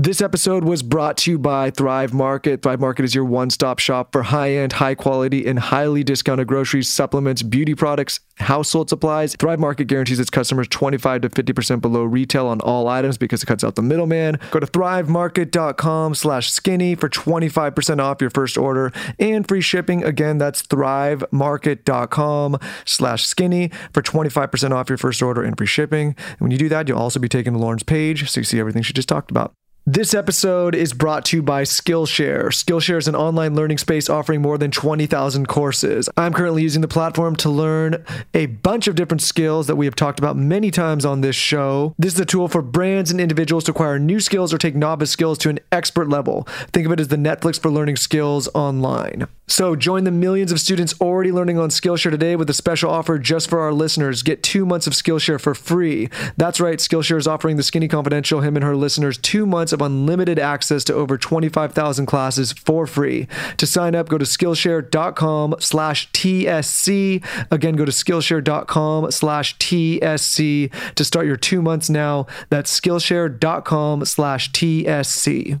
This episode was brought to you by Thrive Market. Thrive Market is your one stop shop for high end, high quality, and highly discounted groceries, supplements, beauty products, household supplies. Thrive Market guarantees its customers 25 to 50% below retail on all items because it cuts out the middleman. Go to thrivemarket.com slash skinny for 25% off your first order and free shipping. Again, that's thrivemarket.com slash skinny for 25% off your first order and free shipping. And when you do that, you'll also be taken to Lauryn's page so you see everything she just talked about. This episode is brought to you by Skillshare. Skillshare is an online learning space offering more than 20,000 courses. I'm currently using the platform to learn a bunch of different skills that we have talked about many times on this show. This is a tool for brands and individuals to acquire new skills or take novice skills to an expert level. Think of it as the Netflix for learning skills online. So join the millions of students already learning on Skillshare today with a special offer just for our listeners. Get two months of Skillshare for free. That's right, Skillshare is offering the Skinny Confidential, him and her listeners, two months of unlimited access to over 25,000 classes for free. To sign up, go to Skillshare.com slash TSC. Again, go to Skillshare.com slash TSC to start your two months now. That's Skillshare.com slash TSC.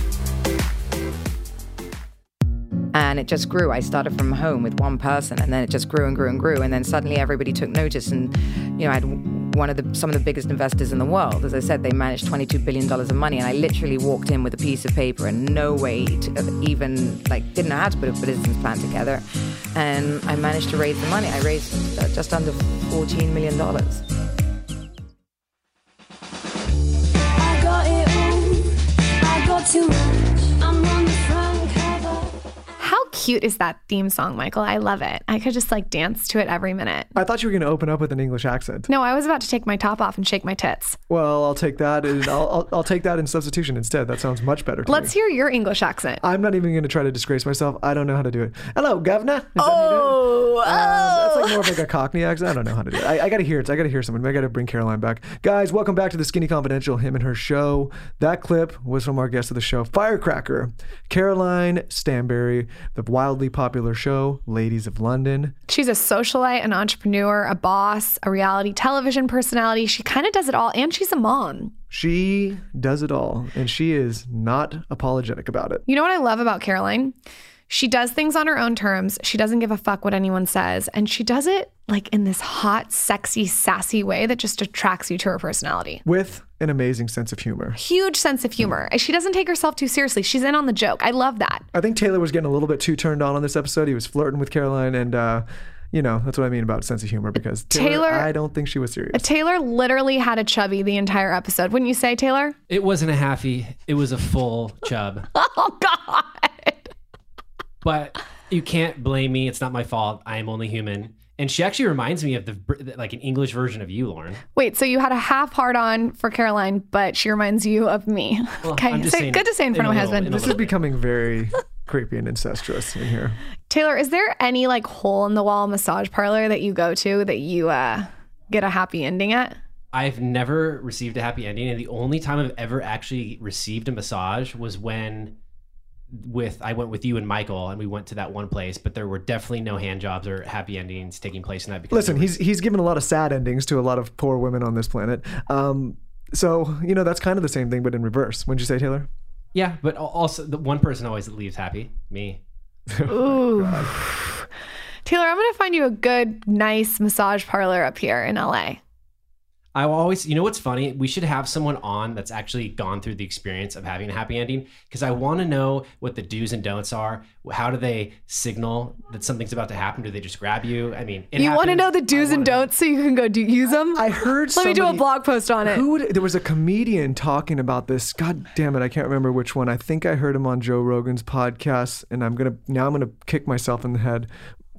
And it just grew. I started from home with one person, and then it just grew and grew and grew, and then suddenly everybody took notice, and you know, I had one of the some of the biggest investors in the world. As I said, they managed 22 billion dollars of money, and I literally walked in with a piece of paper and no way to even like didn't know how to put a business plan together, and I managed to raise the money. I raised uh, just under 14 million dollars. Cute is that theme song, Michael? I love it. I could just like dance to it every minute. I thought you were going to open up with an English accent. No, I was about to take my top off and shake my tits. Well, I'll take that. And I'll, I'll, I'll take that in substitution instead. That sounds much better. Let's me. hear your English accent. I'm not even going to try to disgrace myself. I don't know how to do it. Hello, governor. Is that Oh, do? Um, that's like more of like a Cockney accent. I don't know how to do it. I, I got to hear it. I got to hear someone. I got to bring Caroline back. Guys, welcome back to the Skinny Confidential, him and her show. That clip was from our guest of the show, Firecracker, Caroline Stanbury, the wildly popular show, Ladies of London. She's a socialite, an entrepreneur, a boss, a reality television personality. She kind of does it all, and she's a mom. She does it all, and she is not apologetic about it. You know what I love about Caroline? She does things on her own terms. She doesn't give a fuck what anyone says. And she does it like in this hot, sexy, sassy way that just attracts you to her personality. With an amazing sense of humor. Huge sense of humor. She doesn't take herself too seriously. She's in on the joke. I love that. I think Taylor was getting a little bit too turned on on this episode. He was flirting with Caroline, and uh, you know that's what I mean about sense of humor. Because Taylor, Taylor- I don't think she was serious. Taylor literally had a chubby the entire episode. Wouldn't you say, Taylor? It wasn't a halfie. It was a full chub. Oh, God. But you can't blame me. It's not my fault. I am only human. And she actually reminds me of the like an English version of you, Lauryn. Wait, so you had a half hard on for Caroline, but she reminds you of me. okay, I'm just say- good to say in front in of my little- husband. this is becoming very creepy and incestuous in here. Taylor, is there any like hole in the wall massage parlor that you go to that you uh, get a happy ending at? I've never received a happy ending, and the only time I've ever actually received a massage was when with I went with you and Michael, and we went to that one place. But there were definitely no hand jobs or happy endings taking place in that. Because Listen, there he's he's given a lot of sad endings to a lot of poor women on this planet. Um, so you know that's kind of the same thing, but in reverse. Wouldn't you say, Taylor? yeah, but also the one person always leaves happy, me. Ooh. Taylor, I'm going to find you a good, nice massage parlor up here in LA. I will always, you know what's funny? We should have someone on that's actually gone through the experience of having a happy ending because I want to know what the do's and don'ts are. How do they signal that something's about to happen? Do they just grab you? I mean, it you want to know the do's and wanna know. don'ts so you can go do, use them? I heard. Let me do a blog post on it. Who would, there was a comedian talking about this. God damn it, I can't remember which one. I think I heard him on Joe Rogan's podcast, and I'm gonna now I'm gonna kick myself in the head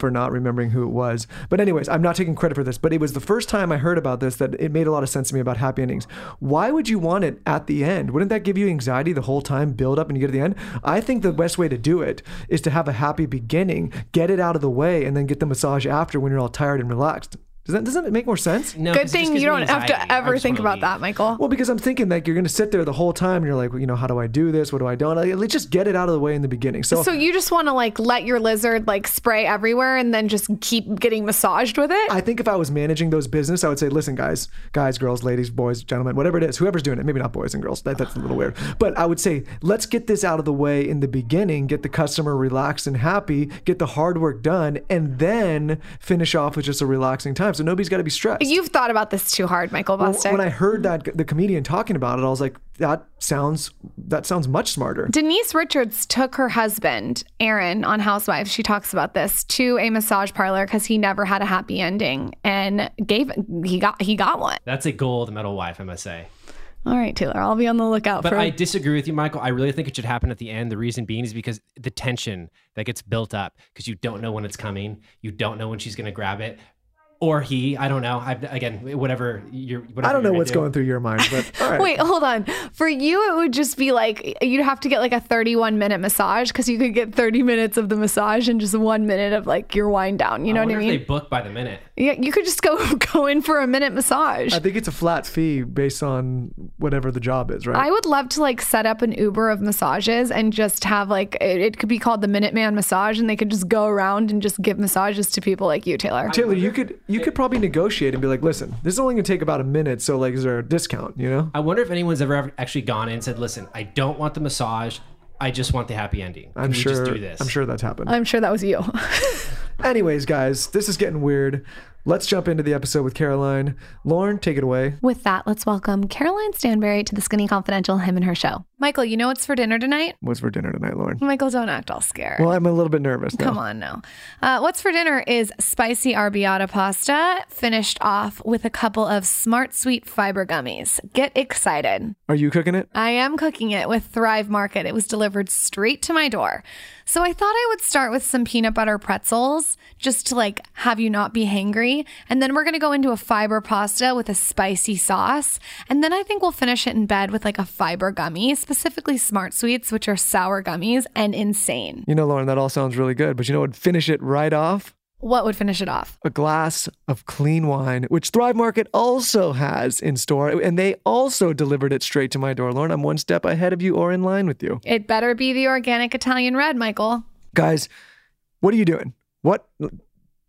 for not remembering who it was. But anyways, I'm not taking credit for this, but it was the first time I heard about this that it made a lot of sense to me about happy endings. Why would you want it at the end? Wouldn't that give you anxiety the whole time, build up and you get to the end? I think the best way to do it is to have a happy beginning, get it out of the way, and then get the massage after when you're all tired and relaxed. Does that, doesn't it make more sense? No, Good 'cause it just thing you don't have to ever think about leave. that, Michael. Well, because I'm thinking like you're going to sit there the whole time and you're like, well, you know, how do I do this? What do I do? Like, let's just get it out of the way in the beginning. So, So you just want to like let your lizard like spray everywhere and then just keep getting massaged with it? I think if I was managing those business, I would say, listen, guys, guys, girls, ladies, boys, gentlemen, whatever it is, whoever's doing it, maybe not boys and girls, that, that's a little weird. But I would say, let's get this out of the way in the beginning, get the customer relaxed and happy, get the hard work done, and then finish off with just a relaxing time. So nobody's got to be stressed. You've thought about this too hard, Michael Well, when I heard that the comedian talking about it, I was like, that sounds that sounds much smarter. Denise Richards took her husband, Aaron, on Housewives. She talks about this to a massage parlor because he never had a happy ending and gave he got he got one. That's a gold medal wife, I must say. All right, Taylor, I'll be on the lookout But for. I disagree with you, Michael. I really think it should happen at the end. The reason being is because the tension that gets built up because you don't know when it's coming. You don't know when she's going to grab it. Or he, I don't know. I again, whatever you're. Whatever I don't know you're what's into. going through your mind, but all right. Wait, hold on. For you, it would just be like you'd have to get like a 31 minute massage because you could get 30 minutes of the massage and just one minute of like your wind down. You know I what I mean? if they book by the minute. Yeah, you could just go go in for a minute massage. I think it's a flat fee based on whatever the job is, right? I would love to like set up an Uber of massages and just have like it, it could be called the Minuteman massage and they could just go around and just give massages to people like you, Taylor. Taylor, you could you could probably negotiate and be like, listen, this is only gonna take about a minute, so like, is there a discount? You know? I wonder if anyone's ever actually gone in and said, "Listen, I don't want the massage. I just want the happy ending. Can I'm sure. just do this?" I'm sure that's happened. I'm sure that was you. Anyways, guys, this is getting weird. Let's jump into the episode with Caroline. Lauryn, take it away. With that, let's welcome Caroline Stanbury to the Skinny Confidential Him and Her Show. Michael, you know what's for dinner tonight? What's for dinner tonight, Lauryn? Michael, don't act all scared. Well, I'm a little bit nervous. now. Come on now. Uh, what's for dinner is spicy arrabbiata pasta, finished off with a couple of Smart Sweet fiber gummies. Get excited. Are you cooking it? I am cooking it with Thrive Market. It was delivered straight to my door. So I thought I would start with some peanut butter pretzels just to like have you not be hangry. And then we're going to go into a fiber pasta with a spicy sauce. And then I think we'll finish it in bed with like a fiber gummy, specifically Smart Sweets, which are sour gummies and insane. You know, Lauryn, that all sounds really good, but you know what? would Finish it right off. What would finish it off? A glass of clean wine, which Thrive Market also has in store, and they also delivered it straight to my door. Lauryn, I'm one step ahead of you or in line with you. It better be the organic Italian red, Michael. Guys, what are you doing? What?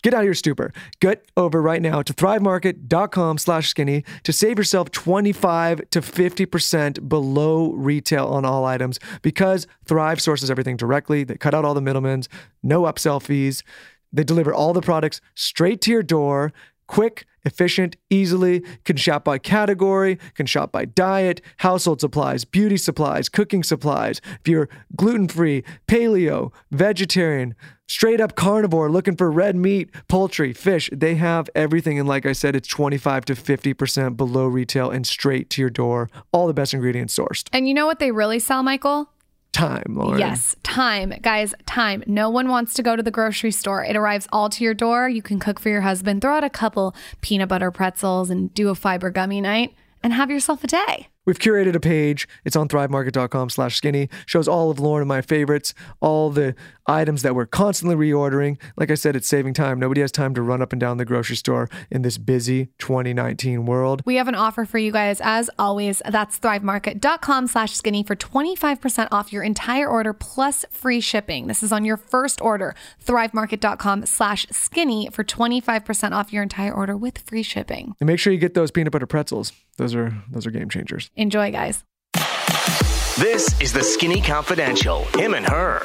Get out of your stupor. Get over right now to thrivemarket.com slash skinny to save yourself 25 to 50% below retail on all items because Thrive sources everything directly. They cut out all the middlemen, no upsell fees. They deliver all the products straight to your door, quick, efficient, easily. Can shop by category, can shop by diet, household supplies, beauty supplies, cooking supplies. If you're gluten free, paleo, vegetarian, straight up carnivore, looking for red meat, poultry, fish, they have everything. And like I said, it's 25 to 50% below retail and straight to your door. All the best ingredients sourced. And you know what they really sell, Michael? Time, Lauryn. Yes, time. Guys, time. No one wants to go to the grocery store. It arrives all to your door. You can cook for your husband, throw out a couple peanut butter pretzels, and do a fiber gummy night and have yourself a day. We've curated a page. It's on thrivemarket.com slash skinny. Shows all of Lauryn and my favorites, all the items that we're constantly reordering. Like I said, it's saving time. Nobody has time to run up and down the grocery store in this busy 2019 world. We have an offer for you guys as always. That's thrivemarket.com slash skinny for 25% off your entire order plus free shipping. This is on your first order. Thrivemarket.com slash skinny for 25% off your entire order with free shipping. And make sure you get those peanut butter pretzels. Those are those are game changers. Enjoy, guys. This is the Skinny Confidential. Him and her.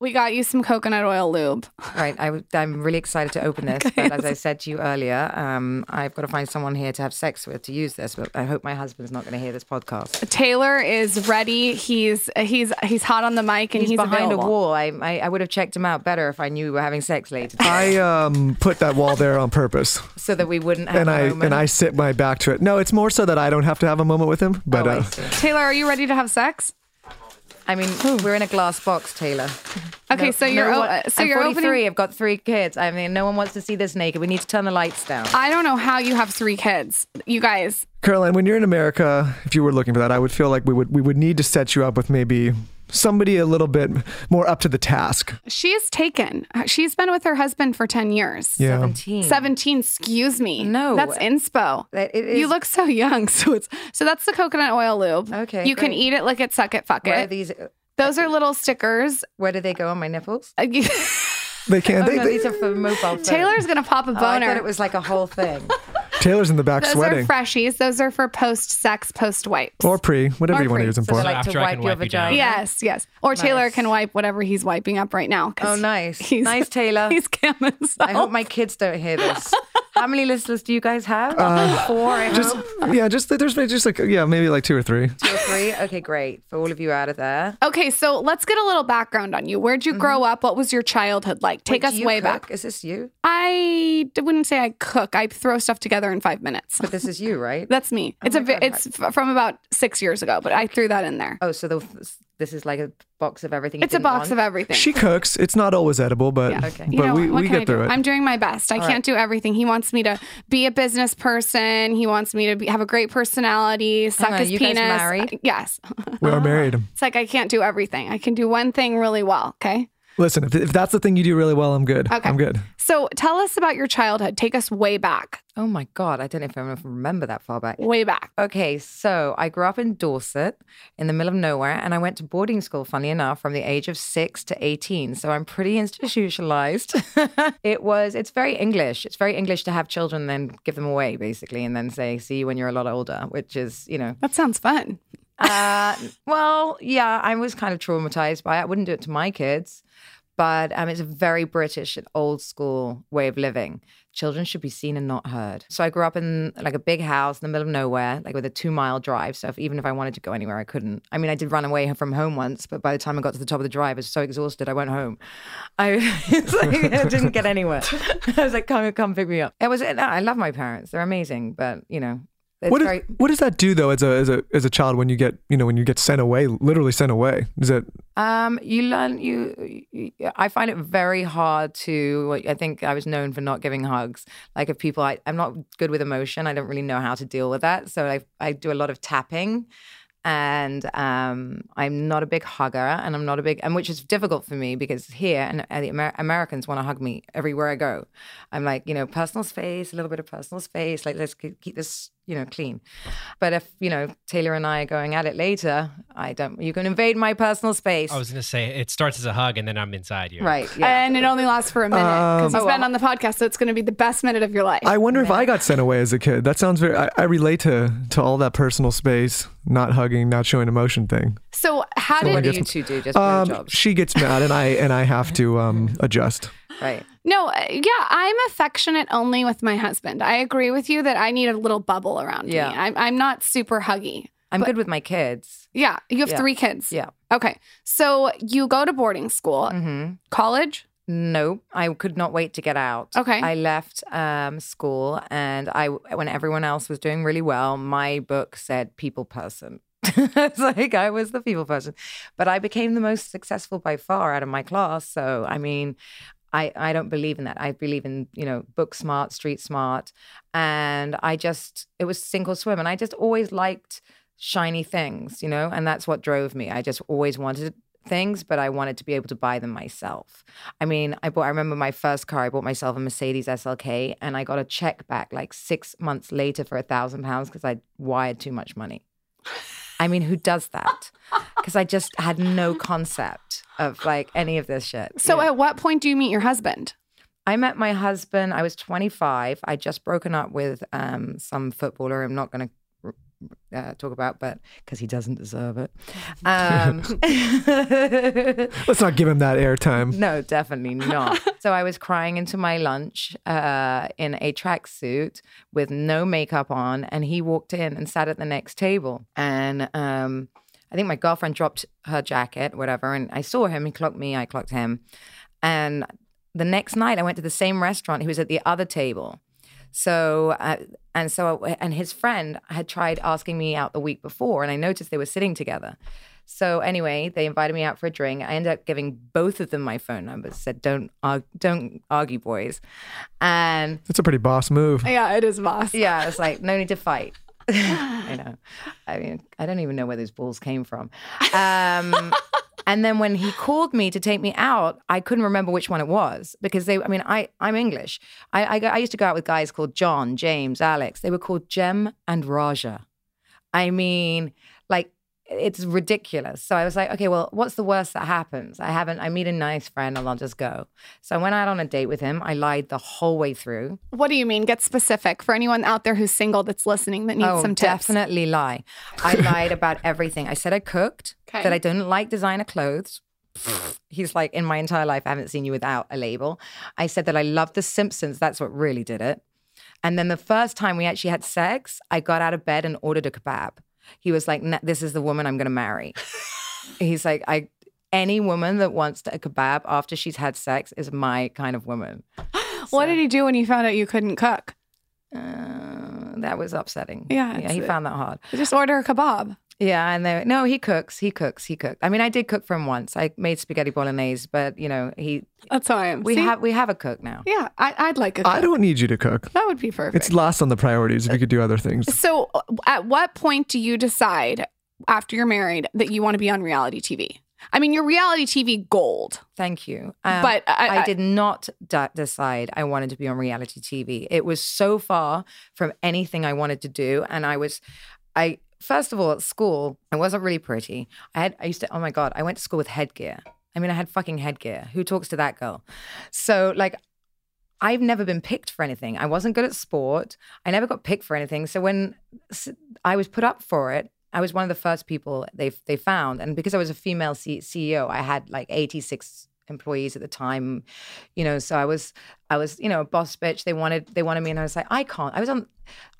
We got you some coconut oil lube. Right, I, am really excited to open this, but as I said to you earlier, um, I've got to find someone here to have sex with to use this. But I hope my husband's not going to hear this podcast. Taylor is ready. He's he's he's hot on the mic and He's, he's, behind available. a wall. I, I I would have checked him out better if I knew we were having sex later, I um put that wall there on purpose. so that we wouldn't have And a I moment. and I sit my back to it. No, it's more so that I don't have to have a moment with him. But Oh, uh. Taylor, are you ready to have sex? I mean, we're in a glass box, Taylor. Okay, No- so you're o- one- so I'm you're 43. opening. I've got three kids. I mean, no one wants to see this naked. We need to turn the lights down. I don't know how you have three kids, you guys. Caroline, when you're in America, if you were looking for that, I would feel like we would we would need to set you up with maybe somebody a little bit more up to the task. She's taken. She's been with her husband for 10 years. Yeah. 17. 17, excuse me. No. That's inspo. That- you look so young. So it's so that's the coconut oil lube. Okay, You can eat it, lick it, suck it, fuck Where are it. these? Those are little stickers. Where do they go on my nipples? Uh, you- They can't. Oh, they, no, they- these are for mobile. phone. Taylor's gonna pop a Oh, I boner. thought it was like a whole thing. Taylor's in the back Those sweating. are freshies. Those are for post sex, post wipes. or pre, whatever Or you want to pre. use them So for. they like After to I wipe can your wipe you down. vagina. yes, yes. Or Taylor Nice. can wipe whatever he's wiping up right now. 'cause Oh, nice. He's, Nice, Taylor. He's camming himself. I hope my kids don't hear this. How many listeners do you guys have? Four, I Just hope. yeah, just there's just like yeah, maybe like two or three. Two or three? Okay, great. For all of you out of there. Okay, so let's get a little background on you. Where'd you grow up? What was your childhood like? Take Mm-hmm. Wait, us do you way cook? back. Is this you? I d- wouldn't say I cook. I throw stuff together in five minutes. But this is you, right? That's me. Oh it's a my God. it's f- from about six years ago, but I threw that in there. Oh, so the, this is like a box of everything. It's a didn't box want? of everything. She cooks. It's not always edible, but Yeah. Okay. but You know, we, we get through it. I'm doing my best. I can't do everything. He wants me to be a business person. He wants me to be, have a great personality, suck on, his you guys penis. married? Yes. we are married. It's like I can't do everything. I can do one thing really well. Okay. Listen, if, if that's the thing you do really well, I'm good. Okay. I'm good. So tell us about your childhood. Take us way back. Oh my God. I don't know if I remember that far back. Way back. Okay, so I grew up in Dorset in the middle of nowhere, and I went to boarding school, funny enough, from the age of six to 18. So I'm pretty institutionalized. it was, it's very English. It's very English to have children, then give them away, basically, and then say, see you when you're a lot older, which is, you know. That sounds fun. Uh, well, yeah, I was kind of traumatized by it. I wouldn't do it to my kids, but um, it's a very British and old school way of living. Children should be seen and not heard. So I grew up in like a big house in the middle of nowhere, like with a two mile drive. So if, even if I wanted to go anywhere, I couldn't. I mean, I did run away from home once, but by the time I got to the top of the drive, I was so exhausted, I went home. I, like, I didn't get anywhere. I was like, come, come pick me up. It was. I love my parents; they're amazing. But you know, it's What, is- very. what does that do though as a, as a as a child when you get you know when you get sent away literally sent away is it Um, you learn you, you. I find it very hard to. I think I was known for not giving hugs. Like if people, I, I'm not good with emotion. I don't really know how to deal with that. So I, I do a lot of tapping, and um, I'm not a big hugger, and I'm not a big, and which is difficult for me because here and, and the Amer- Americans want to hug me everywhere I go. I'm like, you know, personal space, a little bit of personal space. Like let's keep this, you know, clean. But if you know Taylor and I are going at it later, I don't. You can invade my personal space. I was gonna say it starts as a hug and then I'm inside you. Right. Yeah. And it only lasts for a minute because he's Um, been on the podcast, so it's going to be the best minute of your life. I wonder if I got sent away as a kid. That sounds very. I, I relate to to all that personal space, not hugging, not showing emotion thing. so how So did do guess- you two do? Just Um, blowjobs, she gets mad, and I and I have to um adjust. Right? No, uh, yeah, I'm affectionate only with my husband. I agree with you that I need a little bubble around Yeah. me. I'm, I'm not super huggy. I'm good with my kids. Yeah, you have Yeah. three kids. Yeah. Okay, so you go to boarding school, Mm-hmm. college. No, I could not wait to get out. Okay. I left um, school, and I when everyone else was doing really well, my book said people person. it's like I was the people person, but I became the most successful by far out of my class. So I mean, I I don't believe in that. I believe in you know book smart, street smart, and I just it was sink or swim, and I just always liked shiny things, you know, and that's what drove me. I just always wanted things, but I wanted to be able to buy them myself. I mean, I bought. I remember my first car. I bought myself a Mercedes SLK, and I got a check back like six months later for a thousand pounds because I wired too much money. I mean, who does that? Because I just had no concept of like any of this shit. So Yeah. at what point do you meet your husband? I met my husband. I was 25. I'd just broken up with um, some footballer. I'm not going to uh, talk about, but because he doesn't deserve it. Um, Let's not give him that airtime. no, definitely not. so I was crying into my lunch uh, in a tracksuit with no makeup on, and he walked in and sat at the next table. And um, I think my girlfriend dropped her jacket, whatever, and I saw him. He clocked me. I clocked him. And the next night, I went to the same restaurant. He was at the other table. So, uh, and so, and his friend had tried asking me out the week before, and I noticed they were sitting together. So anyway, they invited me out for a drink. I ended up giving both of them my phone numbers. Said, "Don't arg- don't argue, boys." And That's a pretty boss move. Yeah, it is boss. yeah, it's like no need to fight. I know. I mean, I don't even know where those balls came from. Um, and then when he called me to take me out, I couldn't remember which one it was because they. I mean, I I'm English. I I, I used to go out with guys called John, James, Alex. They were called Jem and Raja. I mean, like it's ridiculous. So I was like, okay, well, what's the worst that happens? I haven't. I meet a nice friend and I'll just go. So I went out on a date with him. I lied the whole way through. What do you mean? Get specific for anyone out there who's single that's listening that needs oh, some tips. definitely lie. I lied about everything. I said I cooked, Okay. that I don't like designer clothes. He's like, in my entire life, I haven't seen you without a label. I said that I love The Simpsons. That's what really did it. And then the first time we actually had sex, I got out of bed and ordered a kebab. He was like, "This is the woman I'm going to marry." He's like, "I." Any woman that wants a kebab after she's had sex is my kind of woman. What did he do when he found out you couldn't cook? Uh, that was upsetting. Yeah, yeah, he found that hard. Just order a kebab. Yeah, and they no, he cooks. He cooks. He cooked. I mean, I did cook for him once. I made spaghetti bolognese, but you know, he. That's how I am. We See? have we have a cook now. Yeah, I, I'd like a I cook. I don't need you to cook. That would be perfect. It's last on the priorities if you could do other things. So, uh, at what point do you decide after you're married that you want to be on reality TV? I mean, you're reality TV gold. Thank you. Um, But I- I, I- did not d- decide I wanted to be on reality TV. It was so far from anything I wanted to do, and I was, I first of all at school I wasn't really pretty. I had I used to oh my god I went to school with headgear. I mean I had fucking headgear. Who talks to that girl? So like. I've never been picked for anything. I wasn't good at sport. I never got picked for anything. So when I was put up for it, I was one of the first people they they found, and because I was a female C- CEO, I had like eighty six employees at the time, you know. So I was I was you know a boss bitch. They wanted they wanted me, and I was like I can't. I was on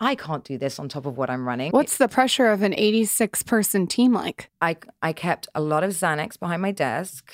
I can't do this on top of what I'm running. What's the pressure of an 86 person team like? I I kept a lot of Xanax behind my desk,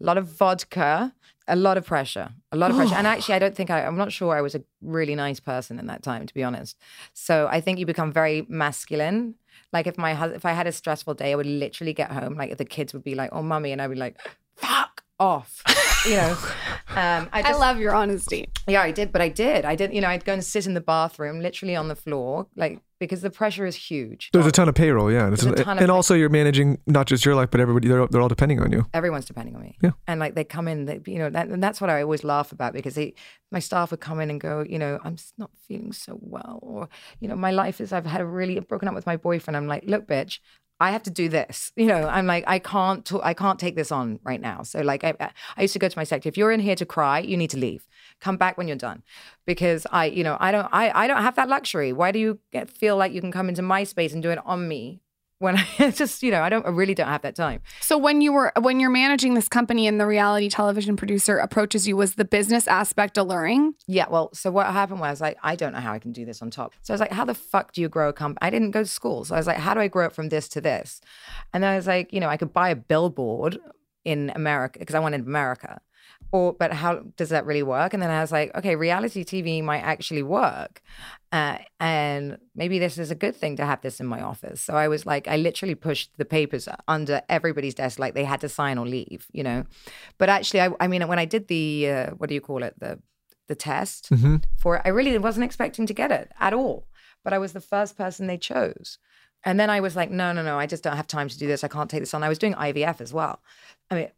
a lot of vodka, a lot of pressure, a lot of pressure. and actually, I don't think I, I'm not sure I was a really nice person in that time, to be honest. So I think you become very masculine. Like if my hus- if I had a stressful day, I would literally get home. Like the kids would be like, "Oh, mummy," and I'd be like, "Fuck off," you know. Um, I, I just, love your honesty. yeah, I did, but I did. I didn't, You know, I'd go and sit in the bathroom, literally on the floor, like because the pressure is huge. There's a ton of payroll, yeah. There's a ton of and pay- also, you're managing not just your life, but everybody. They're, they're all depending on you. everyone's depending on me. Yeah. And like they come in, they, you know, that, and that's what I always laugh about because they, my staff would come in and go, you know, I'm not feeling so well, or you know, my life is I've had a really I've broken up with my boyfriend. I'm like, look, bitch. I have to do this, you know. I'm like, I can't, ta- I can't take this on right now. So, like, I, I used to go to my sector. If you're in here to cry, you need to leave. Come back when you're done, because I, you know, I don't, I, I don't have that luxury. Why do you get, feel like you can come into my space and do it on me when I just, you know, I don't, I really don't have that time. So when you were when you're managing this company and the reality television producer approaches you, was the business aspect alluring? Yeah, well, so what happened was like, I don't know how I can do this on top. So I was like, how the fuck do you grow a company? I didn't go to school. So I was like, how do I grow it from this to this? And then I was like, you know, I could buy a billboard in America because I wanted America. Or, but how does that really work? And then I was like, okay, reality TV might actually work. Uh, and maybe this is a good thing to have this in my office. So I was like, I literally pushed the papers under everybody's desk, like they had to sign or leave, you know. But actually, I, I mean, when I did the, uh, what do you call it? The, the test for it. I really wasn't expecting to get it at all, but I was the first person they chose. And then I was like, no, no, no, I just don't have time to do this. I can't take this on. I was doing IVF as well. I mean,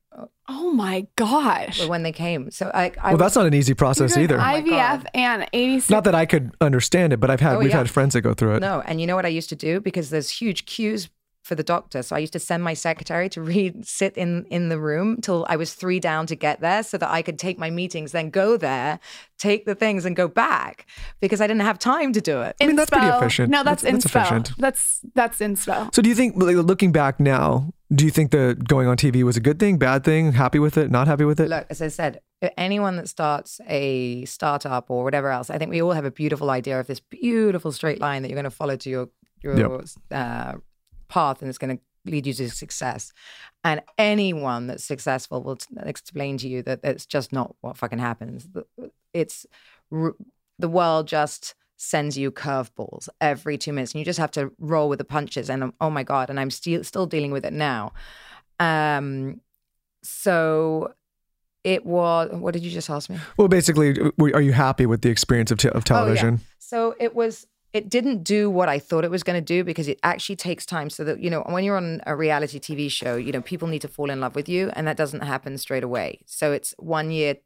Oh my gosh. when they came, so I, I Well, that's not an easy process either. Oh IVF and 86 Not that I could understand it, but I've had Oh, we've yeah. had friends that go through it. No, and you know what I used to do because there's huge queues for the doctor. So I used to send my secretary to read, sit in in the room till I was three down to get there, so that I could take my meetings, then go there, take the things, and go back because I didn't have time to do it. I mean, that's pretty efficient. No, that's, That's- that's efficient. That's that's inspo. So, do you think, looking back now, do you think that going on TV was a good thing, bad thing, happy with it, not happy with it? Look, as I said, anyone that starts a startup or whatever else, I think we all have a beautiful idea of this beautiful straight line that you're going to follow to your your uh, path, and it's going to lead you to success. And anyone that's successful will t- explain to you that it's just not what fucking happens. It's r- the world just sends you curveballs every two minutes, and you just have to roll with the punches. And oh my god, and I'm still still dealing with it now. Um, so it was. What did you just ask me? Well, basically, are you happy with the experience of, te- of television? Oh, yeah. So it was. It didn't do what I thought it was going to do because it actually takes time. So that you know, when you're on a reality TV show, you know, people need to fall in love with you, and that doesn't happen straight away. So it's one year,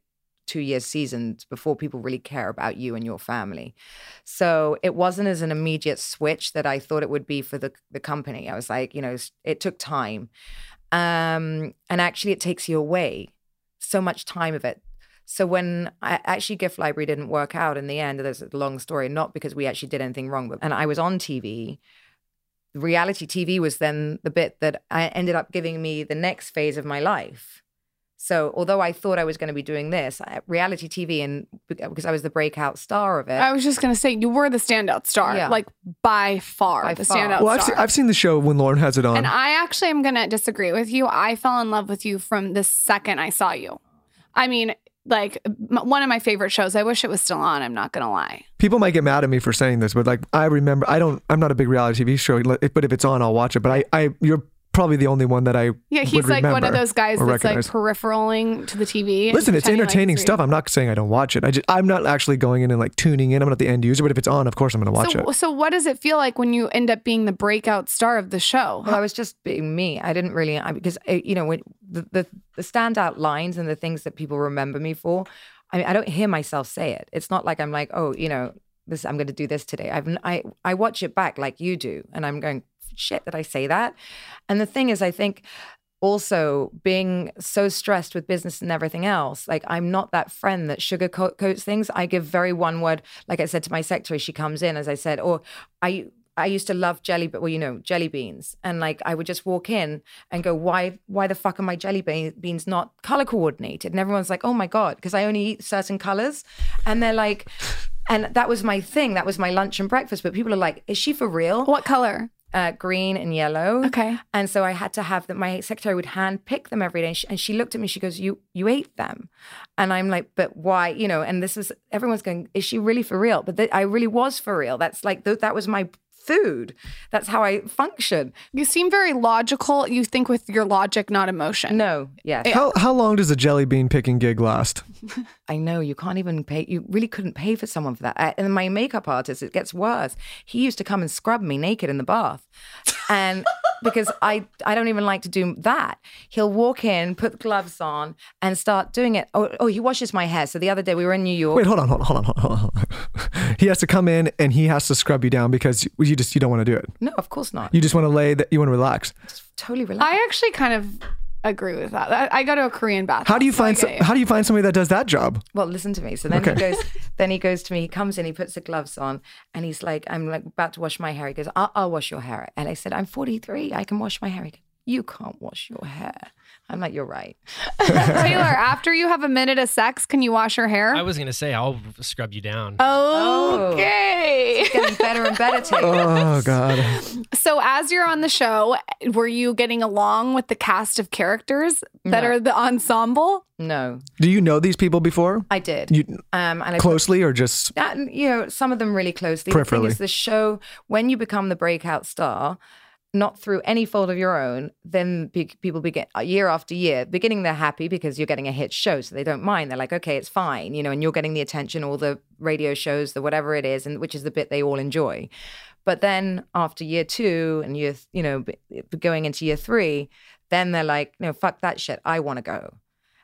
two year seasons before people really care about you and your family. So it wasn't as an immediate switch that I thought it would be for the the company. I was like, you know, it took time, um, and actually, it takes you away so much time of it. So when I, actually Gift Library didn't work out in the end, there's a long story, not because we actually did anything wrong, but and I was on TV. Reality TV was then the bit that I ended up giving me the next phase of my life. So although I thought I was going to be doing this, I- reality TV, and because I was the breakout star of it, I was just gonna say you were the standout star, Yeah. like by far By the far. standout Well, I've star. seen, I've seen the show when Lauryn has it on. And I actually am going to disagree with you. I fell in love with you from the second I saw you. I mean, like m- one of my favorite shows. I wish it was still on. I'm not going to lie. People might get mad at me for saying this, but like I remember, I don't, I'm not a big reality TV show, but if it's on, I'll watch it. But I, I, you're probably the only one that I Yeah, would he's like one of those guys or that's like recognize. peripheraling to the TV. Listen, it's pretending like entertaining stuff. I'm not saying I don't watch it. I just, I'm not actually going in and like tuning in. I'm not the end user, but if it's on, of course I'm going to watch so, it. so what does it feel like when you end up being the breakout star of the show? Well, I was just being me. I didn't really I, because uh, you know when the, the the standout lines and the things that people remember me for. I mean, I don't hear myself say it. It's not like I'm like, oh, you know, this I'm going to do this today. I've I I watch it back like you do, and I'm going, shit, that I say that? And the thing is, I think also being so stressed with business and everything else like i'm not that friend that sugarcoats things i give very one word like i said to my secretary she comes in as i said or i I used to love jelly, but well, you know, jelly beans, and like I would just walk in and go, "Why, why the fuck are my jelly be- beans not color coordinated?" And everyone's like, "Oh my god," because I only eat certain colors, and they're like, and that was my thing. That was my lunch and breakfast. But people are like, "Is she for real?" What color? Uh, green and yellow. Okay. And so I had to have that. My secretary would hand pick them every day, and she, and she looked at me. She goes, "You, you ate them," and I'm like, "But why?" You know. And this was everyone's going, "Is she really for real?" But th- I really was for real. That's like th- that was my food. That's how I function. You seem very logical. You think with your logic, not emotion. No, yes. How, how long does a jelly bean picking gig last? I know you can't even pay. You really couldn't pay for someone for that. And my makeup artist, it gets worse. He used to come and scrub me naked in the bath, and because I I don't even like to do that. He'll walk in, put gloves on, and start doing it. Oh, oh he washes my hair. So the other day we were in New York. Wait, hold on, hold on, hold on, hold on. Hold on. he has to come in and he has to scrub you down because you just you don't want to do it. No, of course not. You just want to lay that you want to relax. totally relax. I actually kind of agree with that. I, I go to a Korean bath. How do you find get some, you. how do you find somebody that does that job? Well, listen to me. So then Okay. he goes, then he goes to me. He comes in, he puts the gloves on, and he's like, I'm like about to wash my hair. He goes, I'll, I'll wash your hair. And I said, I'm 43. I can wash my hair. He goes, you can't wash your hair. I'm like, you're right. Taylor, after you have a minute of sex, can you wash your hair? I was gonna say I'll scrub you down. Okay. It's getting better and better, Taylor. Oh God. So, as you're on the show, were you getting along with the cast of characters that No. are the ensemble? No, Do you know these people before? I did. You um, and I put- closely or just that, you know, some of them really closely. The thing Peripherally. is, the show, when you become the breakout star, not through any fault of your own, then be, people begin year after year. Beginning, they're happy because you're getting a hit show, so they don't mind. They're like, okay, it's fine, you know, and you're getting the attention, all the radio shows, the whatever it is, and which is the bit they all enjoy. But then after year two and year, you know, going into year three, then they're like, no, fuck that shit. I want to go.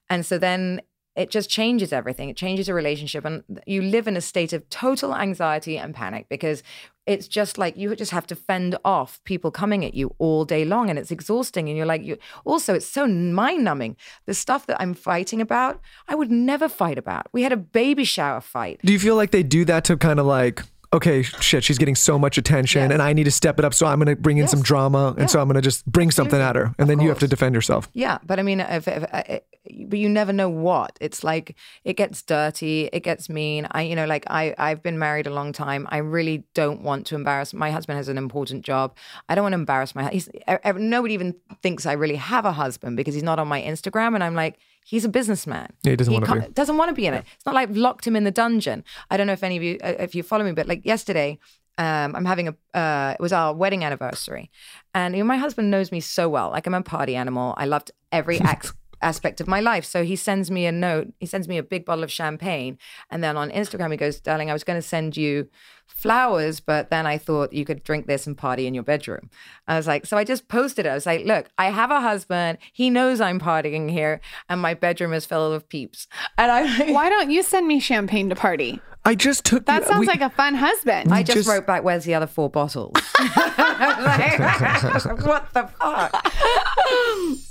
And so then it just changes everything. It changes a relationship. And you live in a state of total anxiety and panic because it's just like you just have to fend off people coming at you all day long. And it's exhausting. And you're like, you also, it's so mind numbing. The stuff that I'm fighting about, I would never fight about. We had a baby shower fight. do you feel like they do that to kind of like okay shit she's getting so much attention Yes. and I need to step it up so I'm going to bring in some drama and so I'm going to just bring something at her and then you have to defend yourself. Yeah, but I mean, if, if, uh, but you never know what. It's like it gets dirty, it gets mean. I, you know, like I, I've been married a long time. I really don't want to embarrass. My husband has an important job. I don't want to embarrass my. He's, nobody even thinks I really have a husband because he's not on my Instagram, and I'm like, He's a businessman. Yeah, he doesn't wanna be. Doesn't want to be in it. It's not like locked him in the dungeon. I don't know if any of you, uh, if you follow me, but like yesterday, um, I'm having a. Uh, it was our wedding anniversary, and you know, my husband knows me so well. Like I'm a party animal. I loved every ex- aspect of my life. So he sends me a note. He sends me a big bottle of champagne, and then on Instagram he goes, "Darling, I was going to send you flowers, but then I thought you could drink this and party in your bedroom." I was like, so I just posted it. I was like, "Look, I have a husband. He knows I'm partying here, and my bedroom is filled with peeps." And I, Why don't you send me champagne to party? I just took That the- sounds we- like a fun husband. I just, just- wrote back, "Where's the other four bottles?" Like, what the fuck?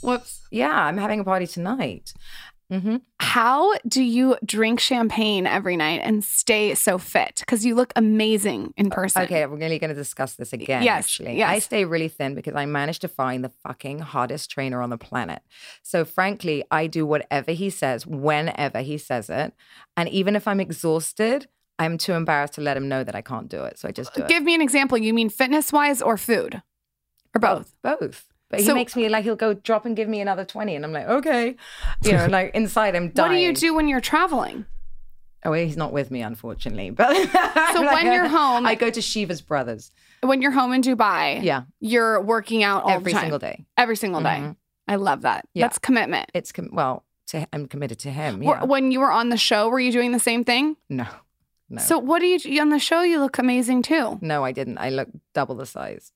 Whoops. Yeah, I'm having a party tonight. Mm-hmm. How do you drink champagne every night and stay so fit? Because you look amazing in person. Okay, we're really going to discuss this again. Yes, actually, yes. I stay really thin because I managed to find the fucking hottest trainer on the planet. So, frankly, I do whatever he says whenever he says it, and even if I'm exhausted, I'm too embarrassed to let him know that I can't do it. So I just do it. Give me an example. You mean fitness wise or food? Or both? both. But he So- makes me like he'll go drop and give me another twenty, and I'm like, okay, you know, like inside I'm dying. What do you do when you're traveling? Oh, he's not with me, unfortunately. But So when you're home- I go to Shiva's brothers When you're home in Dubai, Yeah. you're working out all every the time. single day. Every single day. Mhm. I love that. Yeah. That's commitment. It's com- well, to, I'm committed to him. Yeah. When you were on the show, were you doing the same thing? No, no, So what do you do on the show? You look amazing too. no, I didn't. I look double the size.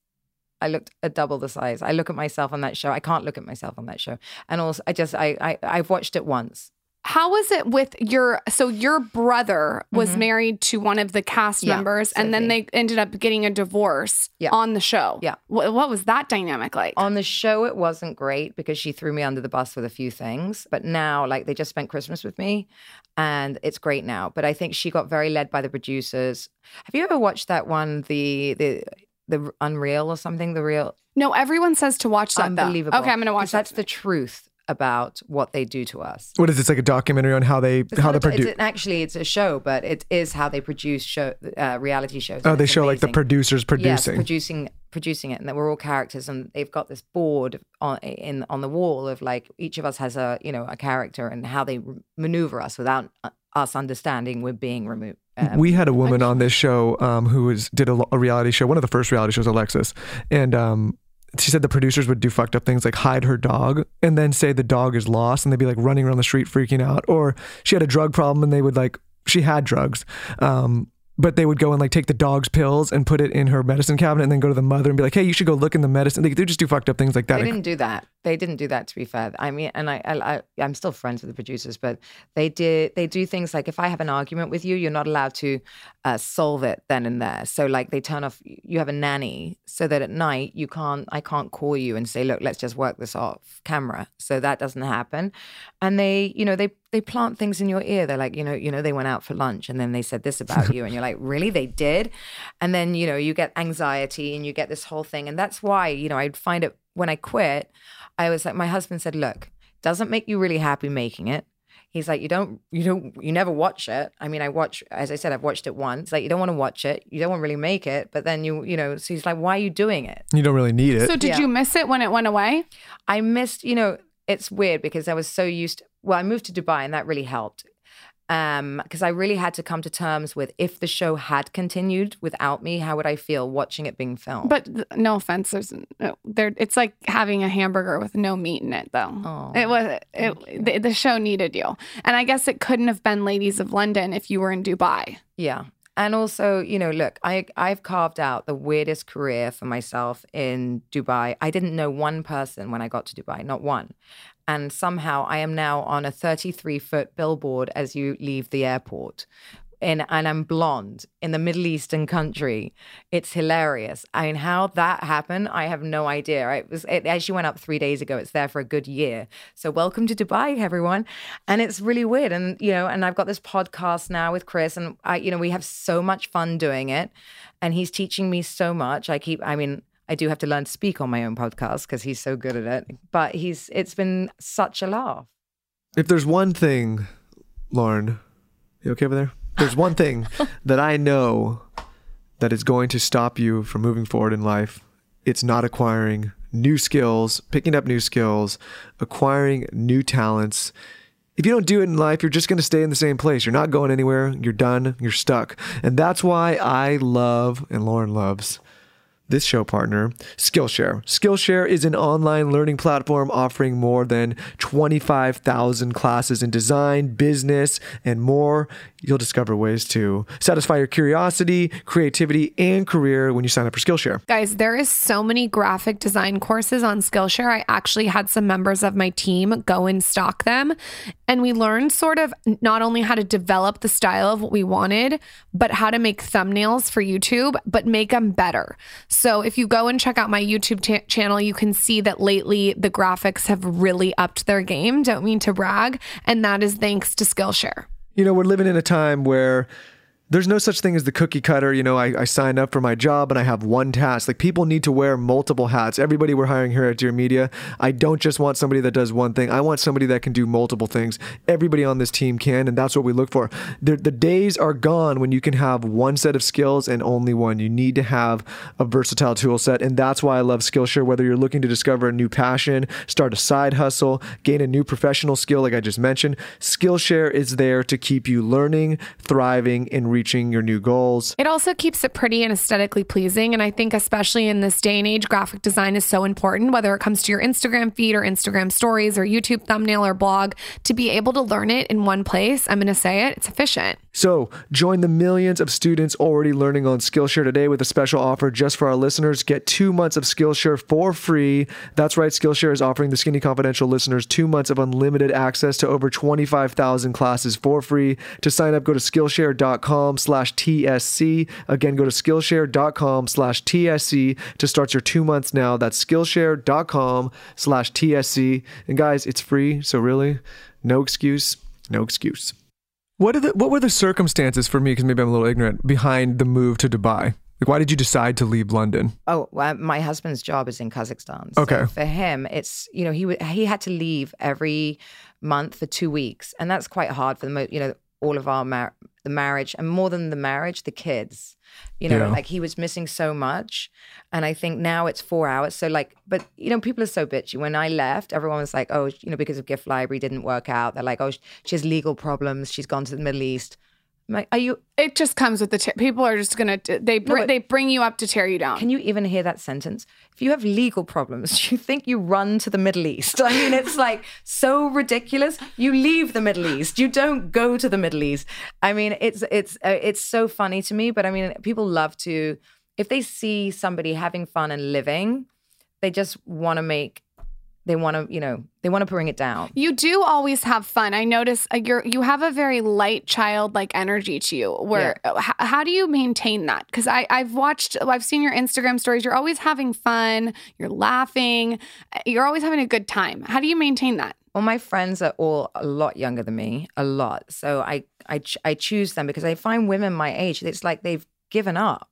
I looked a double the size. I look at myself on that show. I can't look at myself on that show. And also, I just, I, I, I've watched it once. How was it with your? So your brother was married to one of the cast Mm-hmm. Yeah, members, and then they ended up getting a divorce Yeah. on the show. Yeah. What, what was that dynamic like? On the show, it wasn't great because she threw me under the bus with a few things. But now, like, they just spent Christmas with me and it's great now. But I think she got very led by the producers. Have you ever watched that one, the, the, the Unreal or something? The Real? no, everyone says to watch that. though. Unbelievable. Okay, I'm gonna watch. that. That's the truth about what they do to us. what is this like a documentary on how they It's how they a- it's produce? an- actually, it's a show, but it is how they produce show uh, reality shows. Oh, they it's show like the amazing. producers Yes, producing. producing, producing it, and that we're all characters, and they've got this board on in on the wall of like each of us has a you know a character and how they maneuver us without uh, us understanding we're being removed. Um, we had a woman on this show um, who was did a, a reality show, one of the first reality shows, Alexis, and um, she said the producers would do fucked up things like hide her dog and then say the dog is lost, and they'd be like running around the street freaking out, or she had a drug problem and they would like she had drugs. Um, but they would go and like take the dog's pills and put it in her medicine cabinet and then go to the mother and be like, hey, you should go look in the medicine. They, they just do fucked up things like that. They didn't do that. They didn't do that. To be fair, I mean, and I, I, I, I'm still friends with the producers, but they did. They do things like if I have an argument with you, you're not allowed to uh, solve it then and there. So like they turn off. You have a nanny, so that at night you can't. I can't call you and say, look, let's just work this off camera. So that doesn't happen. And they, you know, they they plant things in your ear. They're like, you know, you know, they went out for lunch and then they said this about you, and you're like, really? They did? And then you know, you get anxiety and you get this whole thing, and that's why you know I'd find it when I quit. I was like, my husband said, look, doesn't make you really happy making it. He's like, you don't, you don't, you never watch it. I mean, I watch, as I said, I've watched it once. Like, you don't want to watch it. You don't want to really make it. But then you, you know, so he's like, why are you doing it? You don't really need it. So did Yeah. you miss it when it went away? I missed, you know, it's weird because I was so used. well, I moved to Dubai and that really helped. Um, because I really had to come to terms with if the show had continued without me, how would I feel watching it being filmed? But th- no offense, there's no, there. It's like having a hamburger with no meat in it, though. Oh, it was it, the, the show needed you, and I guess it couldn't have been Ladies of London if you were in Dubai. Yeah. And also, you know, look, I I've carved out the weirdest career for myself in Dubai. I didn't know one person when I got to Dubai, not one. And somehow I am now on a 33 foot billboard as you leave the airport. And, and I'm blonde in the Middle Eastern country. It's hilarious. I mean, how that happened, I have no idea. It was it actually went up three days ago. It's there for a good year. So welcome to Dubai, everyone. And it's really weird. And you know, and I've got this podcast now with Chris, and I, you know, we have so much fun doing it. And he's teaching me so much. I keep, I mean, I do have to learn to speak on my own podcast because he's so good at it. But he's, it's been such a laugh. If there's one thing, Lauryn, you okay over there? There's one thing that I know that is going to stop you from moving forward in life. It's not acquiring new skills, picking up new skills, acquiring new talents. If you don't do it in life, you're just going to stay in the same place. You're not going anywhere. You're done. You're stuck. And that's why I love and Lauryn loves this show partner, Skillshare. Skillshare is an online learning platform offering more than 25,000 classes in design, business, and more. You'll discover ways to satisfy your curiosity, creativity, and career when you sign up for Skillshare. Guys, there is so many graphic design courses on Skillshare. I actually had some members of my team go and stock them. And we learned sort of not only how to develop the style of what we wanted, but how to make thumbnails for YouTube, but make them better. So if you go and check out my YouTube ta- channel, you can see that lately the graphics have really upped their game. Don't mean to brag. And that is thanks to Skillshare. You know, we're living in a time where there's no such thing as the cookie cutter. You know, I, I signed up for my job and I have one task. Like people need to wear multiple hats. Everybody we're hiring here at Dear Media, I don't just want somebody that does one thing. I want somebody that can do multiple things. Everybody on this team can, and that's what we look for. The, the days are gone when you can have one set of skills and only one. You need to have a versatile tool set, and that's why I love Skillshare. Whether you're looking to discover a new passion, start a side hustle, gain a new professional skill, like I just mentioned, Skillshare is there to keep you learning, thriving, and reaching your new goals. It also keeps it pretty and aesthetically pleasing. And I think, especially in this day and age, graphic design is so important, whether it comes to your Instagram feed or Instagram stories or YouTube thumbnail or blog, to be able to learn it in one place. I'm going to say it, it's efficient. So, join the millions of students already learning on Skillshare today with a special offer just for our listeners. Get two months of Skillshare for free. That's right, Skillshare is offering the Skinny Confidential listeners two months of unlimited access to over 25,000 classes for free. To sign up, go to Skillshare.com slash TSC. Again, go to Skillshare.com slash TSC to start your two months now. That's Skillshare.com slash TSC. And guys, it's free. So, really, no excuse, no excuse. What are the what were the circumstances for me? Because maybe I'm a little ignorant behind the move to Dubai. Like, why did you decide to leave London? Oh, well, my husband's job is in Kazakhstan. So Okay. For him, it's you know he w- he had to leave every month for two weeks, and that's quite hard for the mo- you know all of our mar- the marriage and more than the marriage, the kids. You know, Yeah. like he was missing so much, and I think now it's four hours. So like, but you know, people are so bitchy. When I left, everyone was like, oh, you know, because of gift library didn't work out. They're like, oh, she has legal problems. She's gone to the Middle East. Like, are you? It just comes with the te- people are just gonna they br- but- they bring you up to tear you down. Can you even hear that sentence? If you have legal problems, do you think you run to the Middle East? I mean, it's like so ridiculous. You leave the Middle East. You don't go to the Middle East. I mean, it's it's uh, it's so funny to me. But I mean, people love to if they see somebody having fun and living, they just want to make. They want to, you know, they want to bring it down. You do always have fun. I notice uh, you're you have a very light childlike energy to you. Where uh, h- how do you maintain that? Because I I've watched I've seen your Instagram stories. You're always having fun. You're laughing. uh, You're always having a good time. How do you maintain that? Well, my friends are all a lot younger than me, a lot. So I I ch- I choose them because I find women my age. It's like they've given up.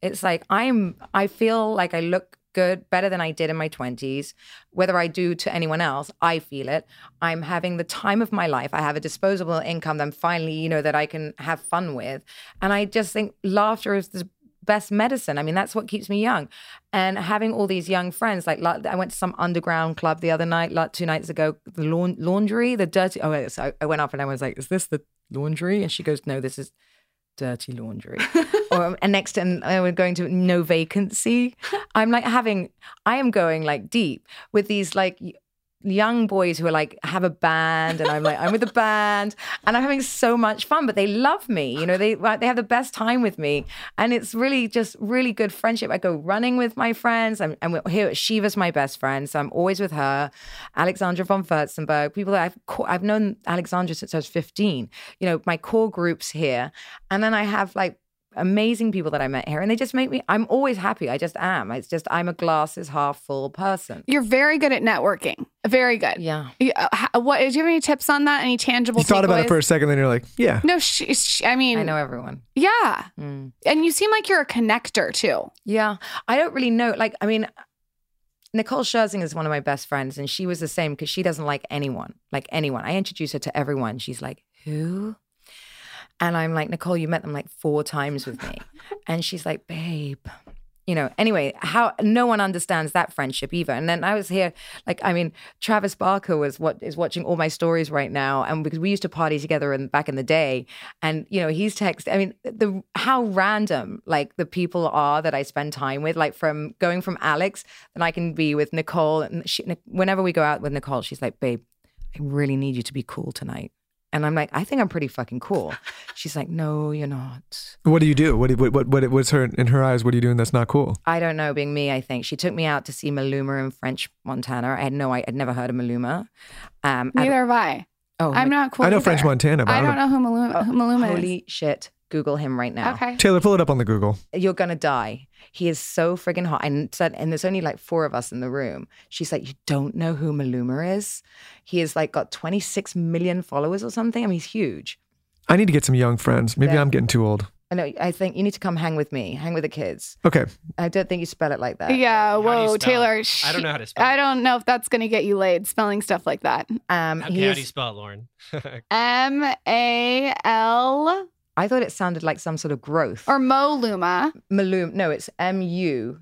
It's like I'm. I feel like I look good, better than I did in my twenties. Whether I do to anyone else, I feel it. I'm having the time of my life. I have a disposable income. that I'm finally, you know, that I can have fun with, and I just think laughter is the best medicine. I mean, that's what keeps me young. And having all these young friends, like I went to some underground club the other night, like two nights ago, the laundry, the dirty. Oh, so I went up and I was like, "Is this the laundry?" And she goes, "No, this is." Dirty laundry, or um, and next, and uh, we're going to no vacancy. I'm like having, I am going like deep with these like young boys who are like have a band, and I'm like I'm with the band, and I'm having so much fun. But they love me, you know. They they have the best time with me, and it's really just really good friendship. I go running with my friends. I'm, I'm here. At Shiva's my best friend, so I'm always with her. Alexandra von Furstenberg, people that I've I've known Alexandra since I was 15. You know, my core groups here, and then I have like amazing people that I met here, and they just make me. I'm always happy. I just am. It's just I'm a glasses half full person. You're very good at networking. Very good. Yeah. You- uh, What? Do you have any tips on that? Any tangible? You thought about it for a second, then you're like, yeah. No, she, she, I mean, I know everyone. Yeah. Mm. And you seem like you're a connector too. Yeah. I don't really know. Like, I mean, Nicole Scherzinger is one of my best friends, and she was the same because she doesn't like anyone, like anyone. I introduce her to everyone. She's like, who? And I'm like, Nicole, you met them like four times with me. And she's like, babe, you know, anyway, how no one understands that friendship either. And then I was here, like, I mean, Travis Barker was what is watching all my stories right now, and because we used to party together in, back in the day, and you know, he's text. I mean, the how random like the people are that I spend time with, like from going from Alex, then I can be with Nicole, and she, whenever we go out with Nicole, she's like, babe, I really need you to be cool tonight. And I'm like, I think I'm pretty fucking cool. She's like, no, you're not. What do you do? What what what, what was her in her eyes? What are you doing that's not cool? I don't know, being me, I think. She took me out to see Maluma in French Montana. I had no, I had never heard of Maluma. Um, Neither have I. Oh, I'm my- not cool. I know either. French Montana, but I I don't don't- know who Maluma, who Maluma is. Holy shit. Google him right now. Okay. Taylor, pull it up on the Google. You're gonna die. He is so friggin' hot. And said, and there's only like four of us in the room. She's like, you don't know who Maluma is? He has like got 26 million followers or something. I mean, he's huge. I need to get some young friends. Maybe Yeah. I'm getting too old. I know. I think you need to come hang with me. Hang with the kids. Okay. I don't think you spell it like that. Yeah, do whoa, spell Taylor. it? I don't know how to spell it. I don't know if that's going to get you laid, spelling stuff like that. Um, Okay, he how is- do you spell it, Lauryn? M A L I thought it sounded like some sort of growth. or Mo Luma. Malum. No, it's M U.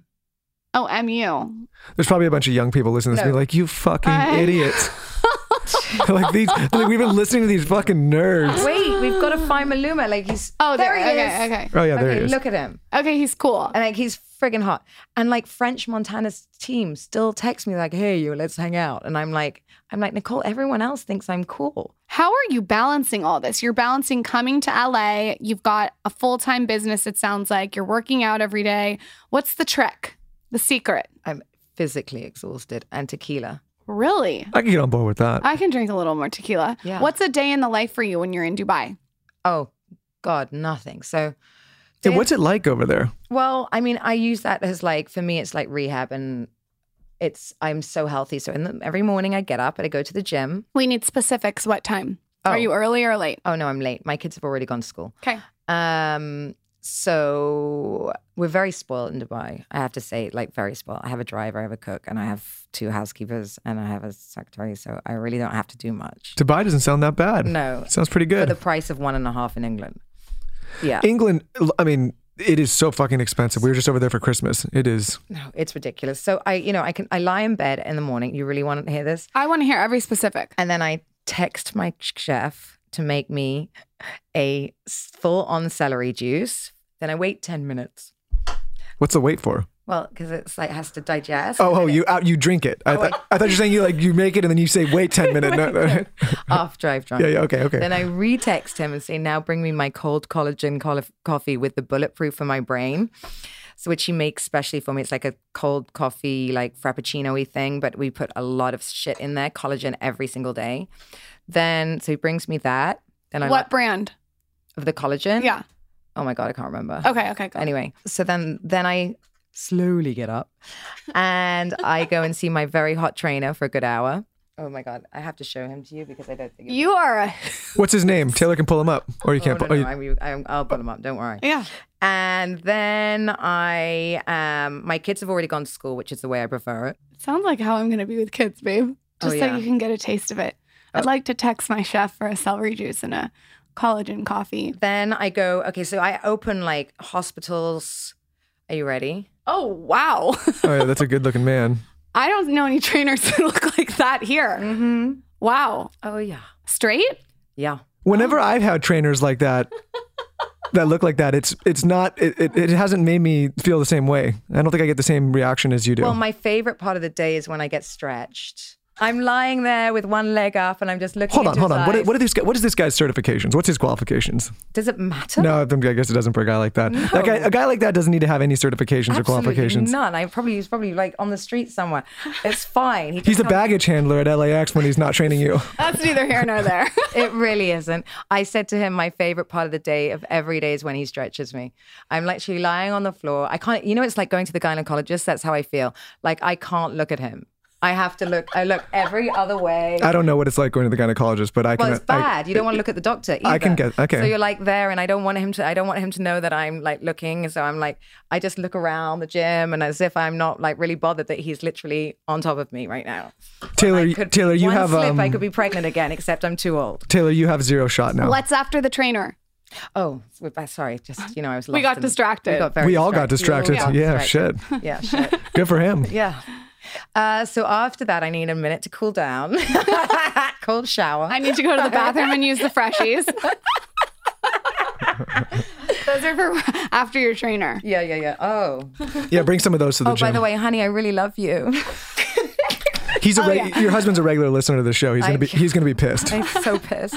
Oh, M U. There's probably a bunch of young people listening to this No. be like, you fucking I- idiots. like these, like we've been listening to these fucking nerds. Wait, we've got to find Maluma. Like he's Oh, there there. he okay, is. okay. Oh yeah, there okay, he is. look at him. Okay, he's cool. And like he's friggin' hot. And like French Montana's team still text me like, "Hey, you, let's hang out." And I'm like, I'm like Nicole. Everyone else thinks I'm cool. How are you balancing all this? You're balancing coming to LA. You've got a full time business, it sounds like. You're working out every day. What's the trick? The secret? I'm physically exhausted and tequila. Really? I can get on board with that. I can drink a little more tequila. Yeah. What's a day in the life for you when you're in Dubai? Oh God, nothing. So, Yeah, what's it like over there? well, I mean, I use that as like for me, it's like rehab, and it's I'm so healthy. So in the, every morning I get up and I go to the gym. We need specifics. What time? Oh. Are you early or late? Oh no, I'm late. My kids have already gone to school. Okay. Um, so we're very spoiled in Dubai. I have to say, like very spoiled. I have a driver, I have a cook, and I have two housekeepers, and I have a secretary. So I really don't have to do much. Dubai doesn't sound that bad. No, it Sounds pretty for good. the price of one and a half in England. Yeah, England, I mean, it is so fucking expensive. We were just over there for Christmas. It is. no, it's ridiculous. So I, you know, I can I lie in bed in the morning. You really want to hear this? I want to hear every specific. And then I text my chef to make me a full on celery juice. Then I wait ten minutes. What's the wait for? Well, because it's like has to digest. Oh, oh, you out, you drink it. I, oh, thought I thought you were saying you like you make it and then you say wait ten minutes. No, no. off drive drunk. Yeah, yeah, okay, okay. Then I retext him and say, now bring me my cold collagen col- coffee with the bulletproof for my brain. So which he makes specially for me. It's like a cold coffee, like frappuccino-y thing, but we put a lot of shit in there, collagen every single day. Then so he brings me that. Then I what brand? of the collagen. Yeah. Oh my god, I can't remember. Okay, okay, go. Anyway, so then then I slowly get up and I go and see my very hot trainer for a good hour. Oh my god, I have to show him to you because I don't think You are a What's his name? Taylor can pull him up, or you Oh, can't. no, pull, no, oh, you- I'm, I'm, I'll pull him up. Don't worry. yeah. And then I, um, my kids have already gone to school, which is the way I prefer it. Sounds like how I'm going to be with kids, babe. Oh, Just yeah. so you can get a taste of it. I'd like to text my chef for a celery juice and a collagen coffee. Then I go, okay, so I open like hospitals. Are you ready? Oh, wow. oh yeah, that's a good looking man. I don't know any trainers that look like that here. Mm-hmm. Wow. Oh yeah, Straight? yeah. Whenever I've had trainers like that that look like that, it's it's not. It, it, it hasn't made me feel the same way. I don't think I get the same reaction as you do. Well, my favorite part of the day is when I get stretched. I'm lying there with one leg up, and I'm just looking. hold on, into hold on. What, are- eyes. what are these? What is this guy's certifications? What's his qualifications? Does it matter? No, I guess it doesn't for a guy like that. That guy, a guy like that doesn't need to have any certifications or qualifications. none. I probably he's probably like on the street somewhere. It's fine. He He's a comes- baggage handler at LAX when he's not training you. That's neither here nor there. It really isn't. I said to him, my favorite part of the day of every day is when he stretches me. I'm literally lying on the floor. I can't, you know, it's like going to the gynecologist. That's how I feel. Like I can't look at him. I have to look, I look every other way. I don't know what it's like going to the gynecologist, but I can. Well, it's I- bad. you don't want to look at the doctor either. I can get- okay. So you're like there, and I don't want him to. I don't want him to know that I'm like looking. So I'm like, I just look around the gym, and as if I'm not like really bothered that he's literally on top of me right now. Taylor, could, Taylor, you have slip, um, I could be pregnant again. Except I'm too old. Taylor, you have zero shot now. What's after the trainer? Oh, uh, sorry. Just you know, I was. We got distracted. We, got very We all got distracted. We all got Yeah, distracted. Yeah, shit. Good for him. Yeah. Uh, so after that, I need a minute to cool down. Cold shower. I need to go to the bathroom and use the freshies. Those are for after your trainer. Yeah, yeah, yeah. Oh. Yeah, bring some of those to the oh, gym. by the way, honey, I really love you. he's a Oh, reg- yeah. your husband's a regular listener to the show. He's gonna I- be he's gonna be pissed. I'm so pissed.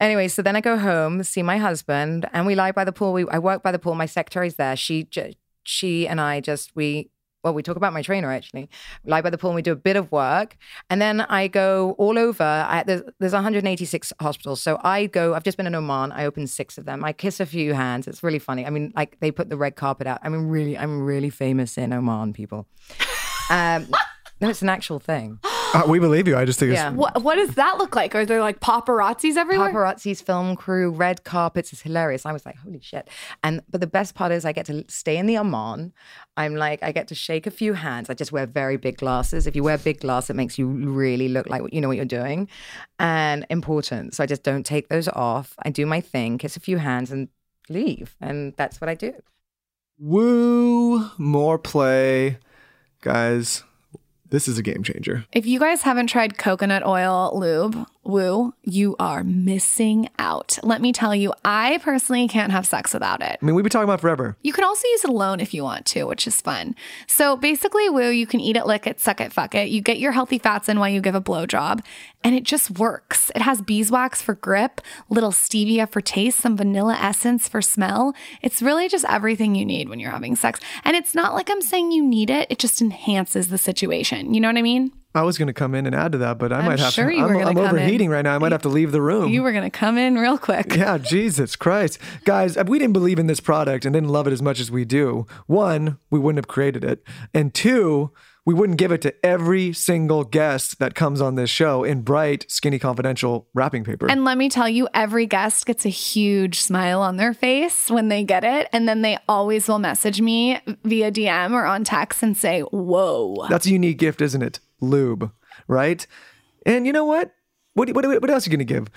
anyway, so then I go home, see my husband, and we lie by the pool. We I work by the pool. My secretary's there. She ju- she and I just we well we talk about my trainer actually. Lie by the pool and we do a bit of work, and then I go all over. I, there's there's 186 hospitals, so I go. I've just been in Oman. I open six of them. I kiss a few hands. It's really funny. I mean, like they put the red carpet out. I mean, really, I'm really famous in Oman, people. Um, no, it's an actual thing. Uh, we believe you. I just think it's Yeah. What what does that look like? Are there like paparazzis everywhere? Paparazzi's film crew, red carpets. It's hilarious. I was like, holy shit. And but the best part is I get to stay in the Oman. I'm like, I get to shake a few hands. I just wear very big glasses. If you wear big glass, it makes you really look like you know what you're doing. And important. So I just don't take those off. I do my thing, kiss a few hands and leave. And that's what I do. woo more play, guys. This is a game changer. If you guys haven't tried coconut oil lube, woo, you are missing out. Let me tell you, I personally can't have sex without it. I mean, we've been talking about forever. You can also use it alone if you want to, which is fun. So basically, woo, you can eat it, lick it, suck it, fuck it. You get your healthy fats in while you give a blowjob, and it just works. It has beeswax for grip, little stevia for taste, some vanilla essence for smell. It's really just everything you need when you're having sex. And it's not like I'm saying you need it, it just enhances the situation. You know what I mean? I was going to come in and add to that, but I I'm might have sure to. I'm, I'm come in. overheating right now. I might have to leave the room. You were going to come in real quick. yeah, Jesus Christ. Guys, if we didn't believe in this product and didn't love it as much as we do, one, we wouldn't have created it. And two, we wouldn't give it to every single guest that comes on this show in bright, skinny, confidential wrapping paper. And let me tell you, every guest gets a huge smile on their face when they get it. And then they always will message me via DM or on text and say, Whoa. That's a unique gift, isn't it? Lube, right? And you know what? What, what, what else are you going to give?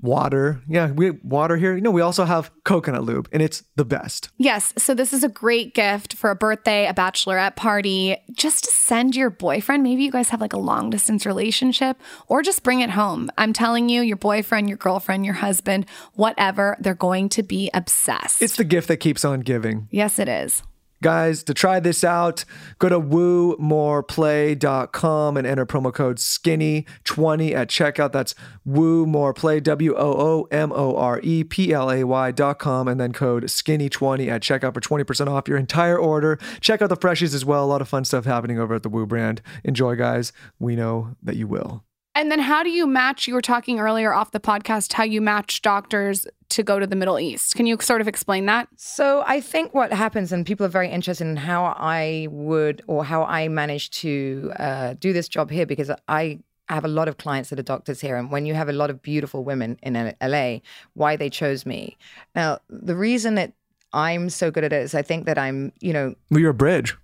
Water. Yeah, we have water here. You know, we also have coconut lube, and it's the best. Yes. So this is a great gift for a birthday, a bachelorette party, just to send your boyfriend. Maybe you guys have like a long distance relationship or just bring it home. I'm telling you, your boyfriend, your girlfriend, your husband, whatever, they're going to be obsessed. It's the gift that keeps on giving. yes, it is. Guys, to try this out, go to woomoreplay.com and enter promo code skinny20 at checkout. That's woomoreplay, W O O M O R E P L A Y.com, and then code skinny20 at checkout for 20% off your entire order. Check out the freshies as well. A lot of fun stuff happening over at the Woo brand. Enjoy, guys. We know that you will. And then how do you match? You were talking earlier off the podcast how you match doctors to go to the Middle East. Can you sort of explain that? So I think what happens, and people are very interested in how I would or how I managed to uh, do this job here, because I have a lot of clients that are doctors here, and when you have a lot of beautiful women in LA, why they chose me. Now, the reason that I'm so good at it is I think that I'm, you know, Well, you're a bridge.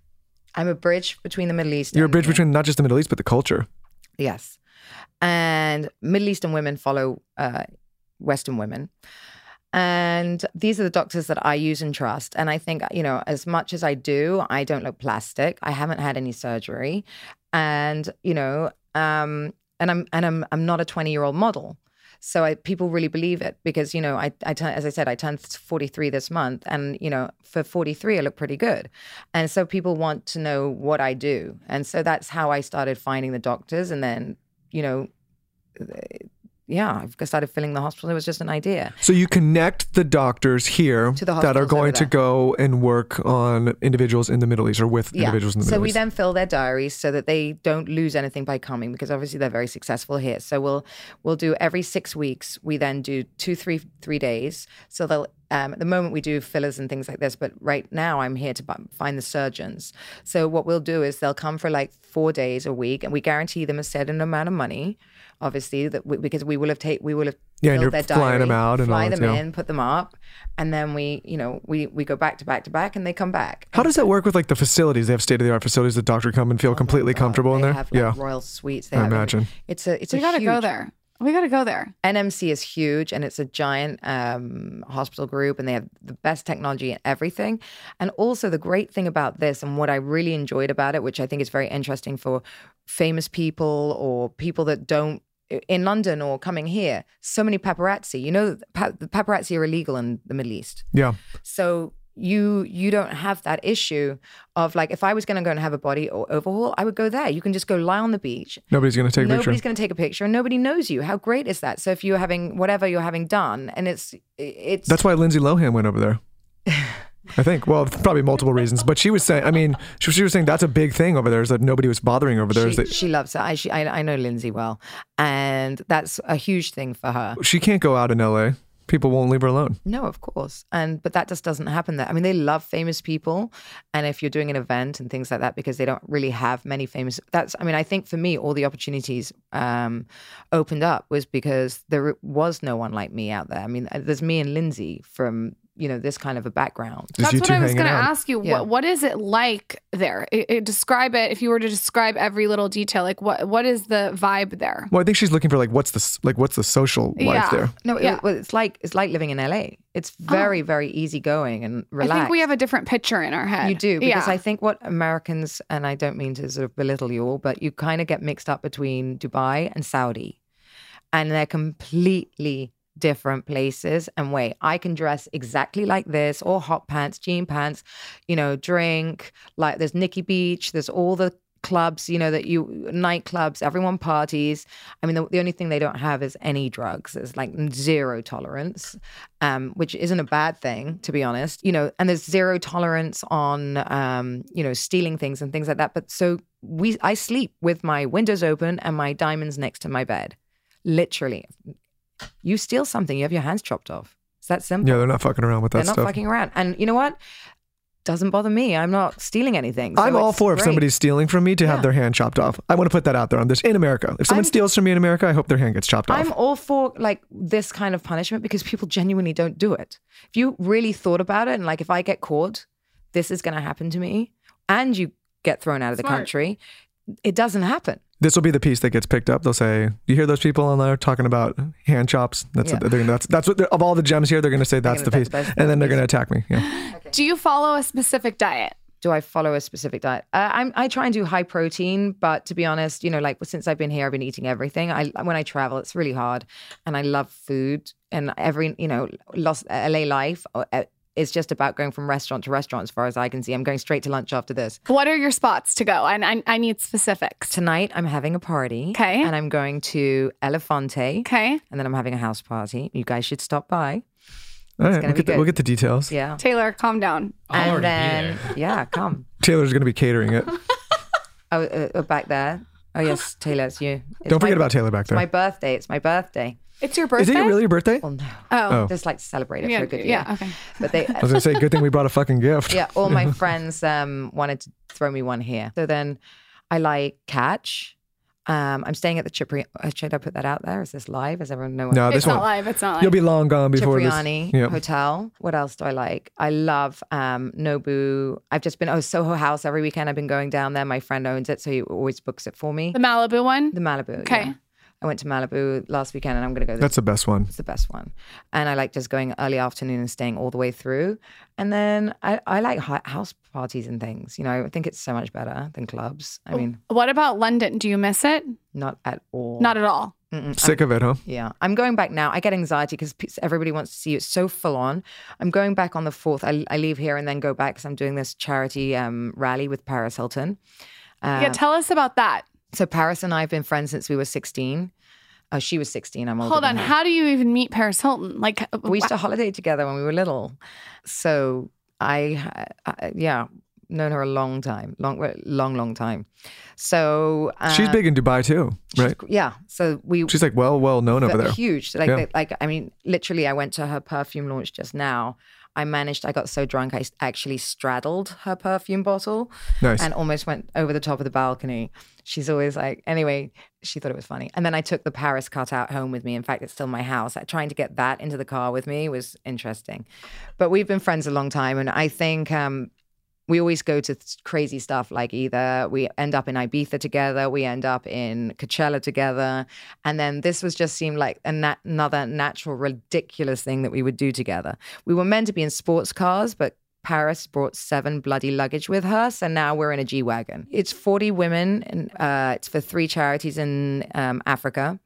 I'm a bridge between the Middle East. You're a bridge between not just the Middle East, but the culture. Yes. And Middle Eastern women follow uh, Western women. And these are the doctors that I use and trust. And I think, you know, as much as I do, I don't look plastic. I haven't had any surgery. And, you know, um, and I'm and I'm I'm not a 20 year old model. So I, people really believe it because you know I, I turn, as I said I turned 43 this month and you know for 43 I look pretty good, and so people want to know what I do, and so that's how I started finding the doctors, and then you know, yeah, I've started filling the hospital. It was just an idea. So you connect the doctors here the that are going to go and work on individuals in the Middle East or with individuals in the so Middle East. So we then fill their diaries so that they don't lose anything by coming because obviously they're very successful here. So we'll we'll do every six weeks. We then do two, three, three days. So they'll um, at the moment we do fillers and things like this, but right now I'm here to find the surgeons. So what we'll do is they'll come for like four days a week, and we guarantee them a certain amount of money. Obviously, that we, because we will have take we will have Yeah, and you're their flying them out and fly that, them yeah. in, put them up, and then we you know we we go back to back to back, and they come back. How does that work with like the facilities? They have state of the art facilities. The doctor come and feel completely comfortable in Oh there. have like yeah, royal suites. They I have imagine. It's a it's We a got to go there. We got to go there. NMC is huge and it's a giant um, hospital group and they have the best technology and everything. And also, the great thing about this and what I really enjoyed about it, which I think is very interesting for famous people or people that don't in London or coming here, so many paparazzi. You know, pa- the paparazzi are illegal in the Middle East. Yeah. So you you don't have that issue of like if I was going to go and have a body o- overhaul, I would go there. You can just go lie on the beach. Nobody's going to take a Nobody's picture. Nobody's going to take a picture, and nobody knows you. How great is that? So if you're having whatever you're having done, and it's it's That's why Lindsay Lohan went over there. I think. Well, probably multiple reasons, but she was saying. I mean, she, she was saying that's a big thing over there is that nobody was bothering over there. she, that she loves it. I, she, I I know Lindsay well, and that's a huge thing for her. she can't go out in L.A. People won't leave her alone. No, of course. And but that just doesn't happen there. I mean, they love famous people. And if you're doing an event and things like that, because they don't really have many famous that's I mean, I think for me, all the opportunities um opened up was because there was no one like me out there. I mean, uh, there's me and Lindsay from, you know, this kind of a background. That's what I was going to ask you. Yeah. What what is it like there? It, it- describe it. If you were to describe every little detail, like what what is the vibe there? Well, I think she's looking for like what's the like what's the social life Yeah. there. No, it- Yeah. well, it's like it's like living in LA. It's very, oh. very easygoing and relaxed. I think we have a different picture in our head. You do because yeah. I think what Americans and I don't mean to sort of belittle you all, but you kind of get mixed up between Dubai and Saudi, and they're completely different places. And wait, I can dress exactly like this, or hot pants, jean pants, you know, drink like there's Nikki Beach, there's all the clubs, you know, that you nightclubs, everyone parties. I mean, the, the only thing they don't have is any drugs. There's like zero tolerance, um, which isn't a bad thing, to be honest. You know, and there's zero tolerance on, um, you know, stealing things and things like that. But so we, I sleep with my windows open and my diamonds next to my bed, literally. You steal something, you have your hands chopped off. It's that simple. Yeah, they're not fucking around with that They're not stuff. fucking around. And you know what? Doesn't bother me. I'm not stealing anything. so I'm all it's for if somebody's stealing from me to have their hand chopped off. I want to put that out there on this in America. If someone I'm- steals from me in America, I hope their hand gets chopped off. I'm all for like this kind of punishment because people genuinely don't do it. If you really thought about it and like if I get caught, this is going to happen to me and you get thrown out of the country, it doesn't happen. This will be the piece that gets picked up. They'll say, "You hear those people on there talking about hand chops? That's Yeah. what they're, that's that's what they're- of all the gems here. They're going to say that's the piece, that's- that's and then they're going to attack me. Yeah. Do you follow a specific diet? Do I follow a specific diet? Uh, I'm, I try and do high protein, but to be honest, you know, like since I've been here, I've been eating everything. I when I travel, it's really hard, and I love food. And every, you know, lost LA life uh, is just about going from restaurant to restaurant. As far as I can see, I'm going straight to lunch after this. What are your spots to go? And I, I need specifics. Tonight, I'm having a party. Okay. And I'm going to Elefante. Okay. And then I'm having a house party. You guys should stop by. All right, we'll get, the, we'll get the details. Yeah. Taylor, calm down. I'll and then, be there. yeah, come. Taylor's going to be catering it. Oh, uh, uh, back there. Oh, yes, Taylor, it's you. It's Don't forget my- about Taylor back there. It's my birthday. It's my birthday. It's your birthday. Is it really your birthday? Well, no. Oh. Oh. Just like to celebrate it Yeah, for a good year. yeah, okay. But they, I was going to say, good thing we brought a fucking gift. yeah, all my friends um, wanted to throw me one here. So then I like catch. Um, I'm staying at the Cipriani. Should I put that out there? Is this live? Does everyone know? What No, It's this not live. It's not live. You'll be long gone before Cipriani this. Yeah. Hotel. What else do I like? I love um, Nobu. I've just been oh Soho House every weekend. I've been going down there. My friend owns it, so he always books it for me. the Malibu one. The Malibu. Okay. yeah. I went to Malibu last weekend, and I'm going to go. This That's the best one. it's the best one. And I like just going early afternoon and staying all the way through. And then I, I like house parties and things. You know, I think it's so much better than clubs. I mean, What about London? Do you miss it? not at all. Not at all. Mm-mm. Sick of it, huh? Yeah, I'm going back now. I get anxiety because everybody wants to see you. It's so full on. I'm going back on the fourth. I, I leave here and then go back because I'm doing this charity um, rally with Paris Hilton. Uh, yeah, tell us about that. So Paris and I have been friends since we were 16. Oh, she was 16. I'm older. Hold than on. her. How do you even meet Paris Hilton? Like, we used to holiday together when we were little. So I, I yeah, known her a long time, long, long, long time. So uh, She's big in Dubai too, right? Yeah. So we She's like well, well known over but there. Huge. Like, Yeah. they- like I mean, literally, I went to her perfume launch just now. I managed. I got so drunk, I actually straddled her perfume bottle, Nice. and almost went over the top of the balcony. She's always like, anyway, she thought it was funny. And then I took the Paris cutout home with me. In fact, it's still my house. Trying to get that into the car with me was interesting. But we've been friends a long time, and I think um, we always go to crazy stuff like either we end up in Ibiza together, we end up in Coachella together, and then this was just seemed like a nat- another natural, ridiculous thing that we would do together. We were meant to be in sports cars, but Paris brought seven bloody luggage with her, so now we're in a G wagon. It's forty women, and uh, it's for three charities in um, Africa.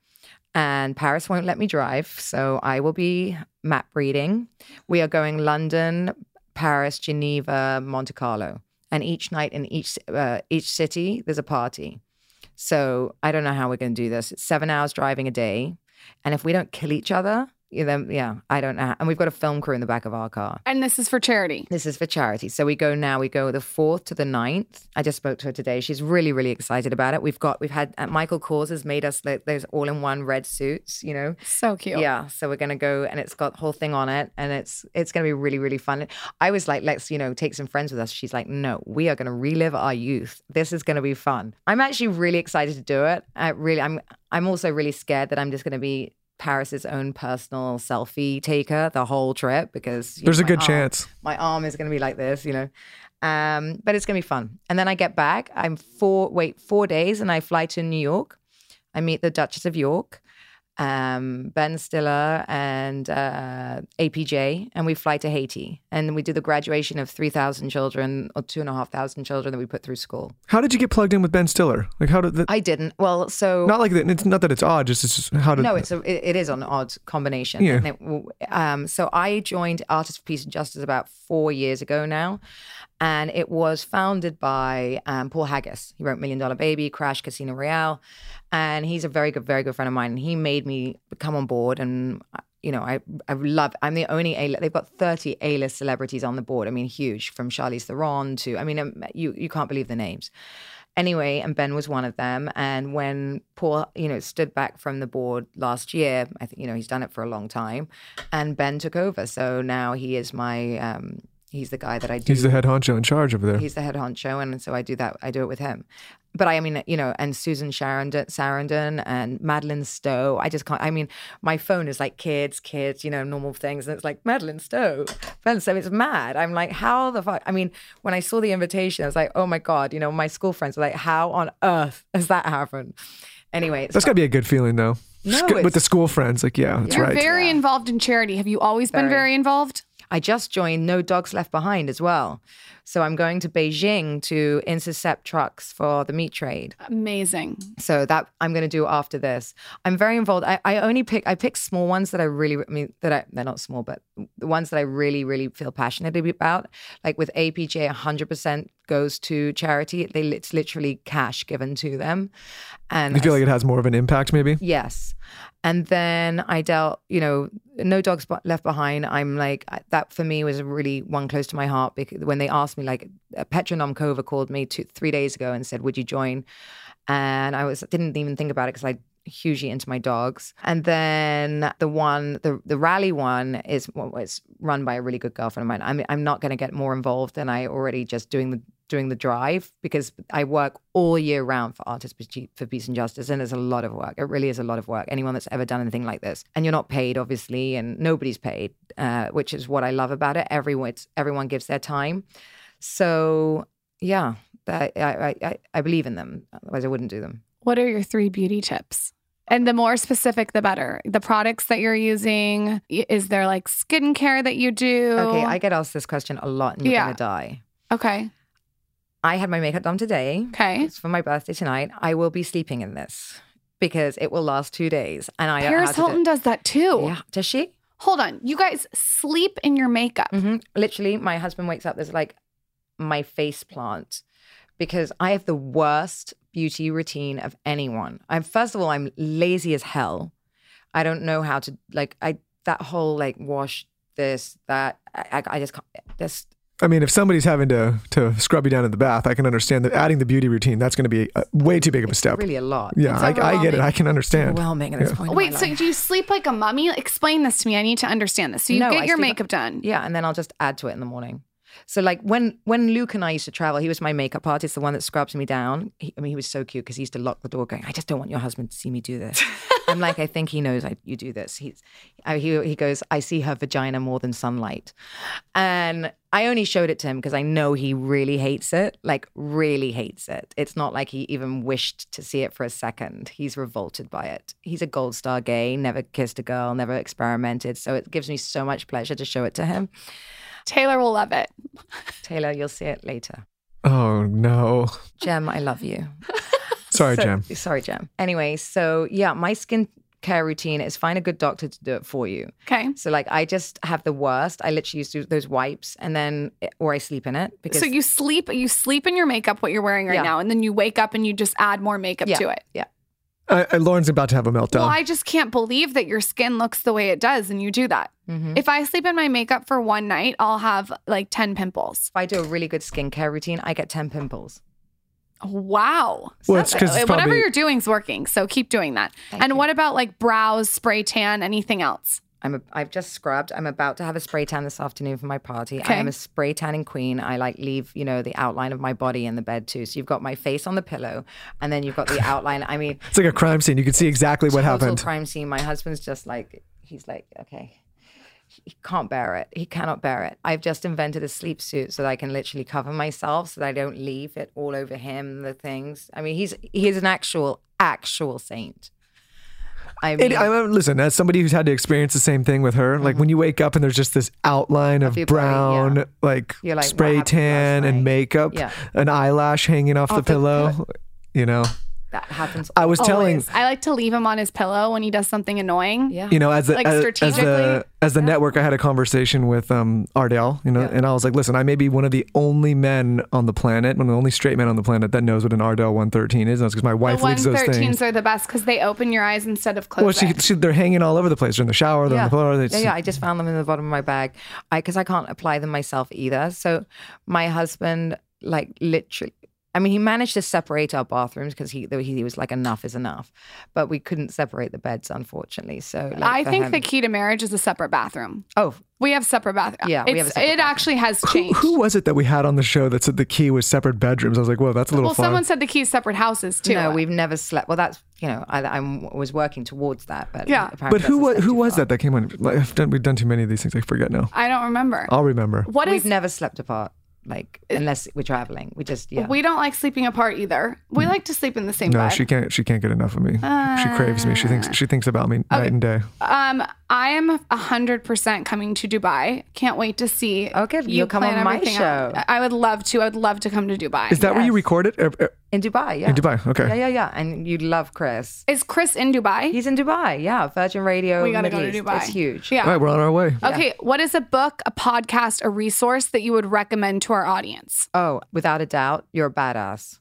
And Paris won't let me drive, so I will be map reading. We are going London, Paris, Geneva, Monte Carlo, and each night in each uh, each city there's a party. So I don't know how we're going to do this. It's seven hours driving a day, and if we don't kill each other, yeah, then yeah, I don't know. And we've got a film crew in the back of our car. And this is for charity. This is for charity. So we go now. We go the fourth to the 9th. I just spoke to her today. She's really, really excited about it. We've got, we've had uh, Michael Kors has made us like, those all-in-one red suits. You know, So cute. yeah. So we're gonna go, and it's got the whole thing on it, and it's it's gonna be really, really fun. I was like, let's you know take some friends with us. She's like, no, we are gonna relive our youth. This is gonna be fun. I'm actually really excited to do it. I really, I'm I'm also really scared that I'm just gonna be. Paris's own personal selfie taker the whole trip because you know, There's a good arm- chance. my arm is going to be like this, you know. Um, but it's going to be fun. And then I get back. I'm four wait four days, and I fly to New York. I meet the Duchess of York, um, Ben Stiller, and uh, APJ, and we fly to Haiti, and we do the graduation of three thousand children or two and a half thousand children that we put through school. How did you get plugged in with Ben Stiller? Like how did that? I didn't. Well, so not like that. It's not that it's odd. Just it's just how did. no, it's a it, it is an odd combination. Yeah. And it- um, so I joined Artists for Peace and Justice about four years ago now, and it was founded by um, Paul Haggis. He wrote Million Dollar Baby, Crash, Casino Royale, and he's a very good, very good friend of mine. And he made me come on board, and you know, I I love. I'm the only A. They've got 30 A-list celebrities on the board. I mean, huge from Charlize Theron to. I mean, um, you you can't believe the names. Anyway, and Ben was one of them. And when Paul, you know, stood back from the board last year, I think, you know, he's done it for a long time, and Ben took over. So now he is my, um, he's the guy that I do. He's the head honcho in charge over there. He's the head honcho, and so I do that. I do it with him. But I mean, you know, and Susan Sarandon, Sarandon and Madeleine Stowe. I just can't. I mean, my phone is like kids, kids, you know, normal things, and it's like Madeleine Stowe. And so it's mad. I'm like, how the fuck? I mean, when I saw the invitation, I was like, oh my god, you know, my school friends were like, how on earth has that happened? Anyway, it's That's got to be a good feeling though. No, with the school friends, like yeah, that's You're right. very involved in charity. Have you always been Very. very involved? I just joined No Dogs Left Behind as well. So I'm going to Beijing to intercept trucks for the meat trade. Amazing. So that I'm going to do after this. I'm very involved. I, I only pick I pick small ones that I really I mean that I they're not small, but the ones that I really really feel passionate about. Like with APJ, 100% goes to charity. They it's literally cash given to them, and You feel I- like it has more of an impact, maybe. Yes. And then I dealt, you know, No Dogs Left Behind. I'm like, that for me was really one close to my heart because when they asked me, like, Petra Nemcova called me two, three days ago and said, Would you join? And I was didn't even think about it because I hugely into my dogs. And then the one, the the rally one is well, it's run by a really good girlfriend of mine. I'm I'm not going to get more involved than I already just doing the doing the drive because I work all year round for Artists for Peace and Justice, and it's a lot of work. It really is a lot of work. Anyone that's ever done anything like this, and you're not paid, obviously, and nobody's paid, uh, which is what I love about it. Everyone, everyone gives their time. So yeah, I, I I I believe in them. Otherwise, I wouldn't do them. What are your three beauty tips? And the more specific, the better. The products that you're using, is there like skincare that you do? Okay, I get asked this question a lot, and you're Yeah. gonna die. Okay. I had my makeup done today. Okay. It's for my birthday tonight. I will be sleeping in this because it will last two days, and I Paris how do- Hilton does that too. Yeah, does she? Hold on. You guys sleep in your makeup. hmm Literally, my husband wakes up. There's like my face plant because I have the worst beauty routine of anyone. I'm first of all, I'm lazy as hell. I don't know how to like I that whole like wash this that I, I, I just can't. This I mean, if somebody's having to to scrub you down in the bath, I can understand that adding the beauty routine that's going to be uh, way too big of a step. really a lot. yeah, I, I get it. I can understand. Overwhelming at this Yeah. point. in Wait, my so life. do you sleep like a mummy? Explain this to me. I need to understand this. So you No, get I your sleep- makeup done. Yeah, and then I'll just add to it in the morning. So like when when Luke and I used to travel, he was my makeup artist, the one that scrubs me down. He, I mean, he was so cute because he used to lock the door, going, "I just don't want your husband to see me do this." I'm like, I think he knows I, you do this. He's I, he he goes, I see her vagina more than sunlight, and I only showed it to him because I know he really hates it, like really hates it. It's not like he even wished to see it for a second. He's revolted by it. He's a gold star gay, never kissed a girl, never experimented. So it gives me so much pleasure to show it to him. Taylor will love it. Taylor, you'll see it later. Oh no. Jem, I love you. Sorry, So- Jem. Sorry, Jem. Anyway, so yeah, my skincare routine is find a good doctor to do it for you. Okay. So like I just have the worst. I literally use those wipes and then or I sleep in it because So you sleep you sleep in your makeup what you're wearing right Yeah. now and then you wake up and you just add more makeup yeah, to it. Yeah. I, I, Lauryn's about to have a meltdown. Well, I just can't believe that your skin looks the way it does and you do that. Mhm. If I sleep in my makeup for one night, I'll have like 10 pimples. If I do a really good skincare routine, I get 10 pimples. Wow. Well, it's 'cause it's Whatever you're doing's working. So keep doing that. Thank and you. what about like brows, spray tan, anything else? I'm a, I've just scrubbed. I'm about to have a spray tan this afternoon for my party. Okay. I am a spray tanning queen. I like leave, you know, the outline of my body in the bed too. So you've got my face on the pillow and then you've got the outline. I mean, it's like a crime scene. You can see exactly what happened. crime scene. My husband's just like, he's like, okay. He can't bear it. He cannot bear it. I've just invented a sleep suit so that I can literally cover myself so that I don't leave it all over him, the things. I mean, he's he is an actual, actual saint. I mean, It, I mean, listen, as somebody who's had to experience the same thing with her, like when you wake up and there's just this outline of Mm-hmm. your body, brown, yeah. like, like, spray tan and makeup, Yeah. an eyelash hanging off, the, Off the pillow, you know. That happens. I was telling, I like to leave him on his pillow when he does something annoying. Yeah. you know, as the Like as, as strategically? the as the network, I had a conversation with um Ardell, you know, and I was like, listen, I may be one of the only men on the planet, one of the only straight men on the planet that knows what an Ardell 113 is. That's because my The wife leaves those 113s things. are the best because they open your eyes instead of closing. Well, she, she, they're hanging all over the place. They're in the shower. They're on yeah. the floor. They, yeah, yeah. I just found them in the bottom of my bag. I because I can't apply them myself either. So my husband, like literally, I mean, he managed to separate our bathrooms because he he was like enough is enough, but we couldn't separate the beds unfortunately. So like, I think him- the key to marriage is a separate bathroom. oh We have separate bathrooms. Yeah, we have a separate It actually has changed. who was it that we had on the show that said the key was separate bedrooms? I was like, whoa, that's a little well, far. someone said the key is separate houses too. no, we've never slept. Well, that's you know I I was working towards that, but Yeah. apparently but who was who was that that came on? Like, I've done, we've done too many of these things. I forget now. I don't remember. I'll remember. What We've is? never slept apart, like unless we're traveling. We just yeah. We don't like sleeping apart either. We like to sleep in the same No, bed. she can't. She can't get enough of me. she craves me. She thinks she thinks about me night and day. Um, I am hundred percent coming to Dubai. Can't wait to see. Okay, you you'll come plan on my everything show. out. I would love to. I would love to come to Dubai. Is that where you yes. record it? Uh, uh, in Dubai, yeah. In Dubai, okay. Yeah, yeah, yeah. And you'd love Kris. Is Kris in Dubai? He's in Dubai, yeah. Virgin Radio. we gotta Middle go to East. Dubai. It's huge. Yeah. All right, we're on our way. Okay, what is a book, a podcast, a resource that you would recommend to our audience? Oh, without a doubt, you're a badass.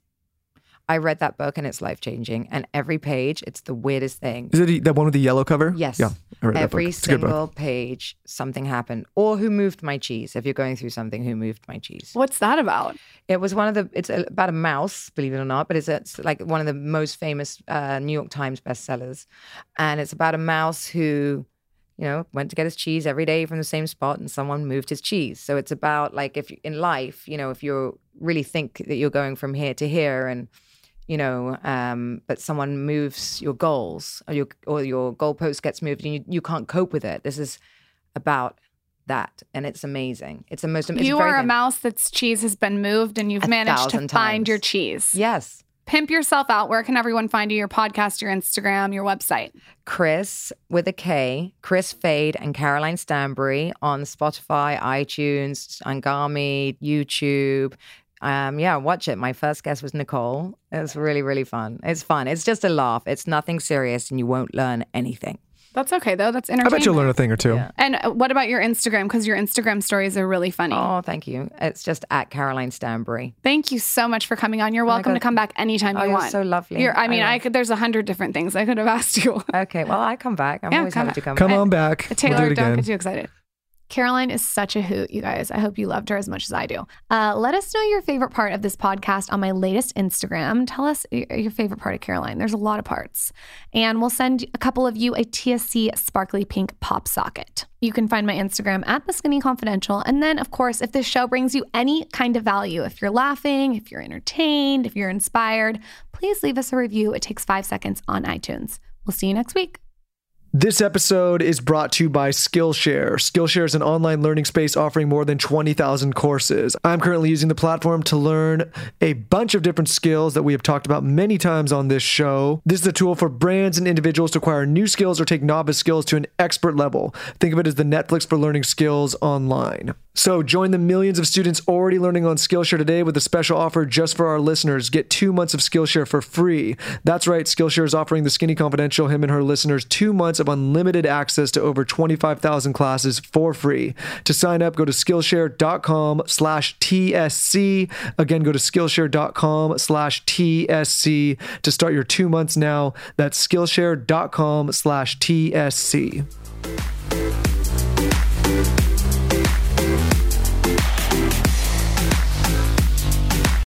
I read that book and it's life changing. And every page, it's the weirdest thing. Is it that one with the yellow cover? Yes. Yeah, I read. Every It's book. single page, something happened. Or who moved my cheese? If you're going through something, who moved my cheese? What's that about? It was one of the. It's about a mouse, believe it or not, but it's, it's like one of the most famous uh, New York Times bestsellers, and it's about a mouse who, you know, went to get his cheese every day from the same spot, and someone moved his cheese. So it's about like if in life, you know, if you really think that you're going from here to here, and you know, um, but someone moves your goals or your or your goalpost gets moved, and you you can't cope with it. This is about that, and it's amazing. It's the most. It's you are a mouse that's cheese has been moved and you've managed to thousand find your cheese. Yes. Pimp yourself out. Where can everyone find you? Your podcast, your Instagram, your website. Kris with a K, Kris Fade and Caroline Stanbury on Spotify, iTunes, Anghami, YouTube. Um, yeah, watch it. My first guest was Nicole. It was really, really fun. It's fun. It's just a laugh. It's nothing serious, and you won't learn anything. That's okay though. That's interesting. I entertaining. bet you'll learn a thing or two. And uh, what about your Instagram? Because your Instagram stories are really funny. Oh, thank you. It's just at Caroline Stanbury. Thank you so much for coming on. You're welcome God. to come back anytime Oh, you you're want. so lovely. You're, I I mean, I, love- could. There's a hundred different things I could have asked you. Okay, well, I come back. I'm Yeah, always come happy to come back. Come back. on back. Taylor, we'll do it don't get too excited. Caroline is such a hoot, you guys. I hope you loved her as much as I do. Uh, let us know your favorite part of this podcast on my latest Instagram. Tell us your favorite part of Caroline. There's a lot of parts. And we'll send a couple of you a TSC sparkly pink pop socket. You can find my Instagram at The Skinny Confidential. And then, of course, if this show brings you any kind of value, if you're laughing, if you're entertained, if you're inspired, please leave us a review. It takes five seconds on iTunes. We'll see you next week. This episode is brought to you by Skillshare. Skillshare is an online learning space offering more than 20,000 courses. I'm currently using the platform to learn a bunch of different skills that we have talked about many times on this show. This is a tool for brands and individuals to acquire new skills or take novice skills to an expert level. Think of it as the Netflix for learning skills online. So join the millions of students already learning on Skillshare today with a special offer just for our listeners. Get two months of Skillshare for free. That's right, Skillshare is offering the Skinny Confidential, him and her listeners, two months of unlimited access to over 25,000 classes for free. To sign up, go to Skillshare.com slash TSC. Again, go to Skillshare.com slash TSC to start your two months now. That's Skillshare.com slash TSC.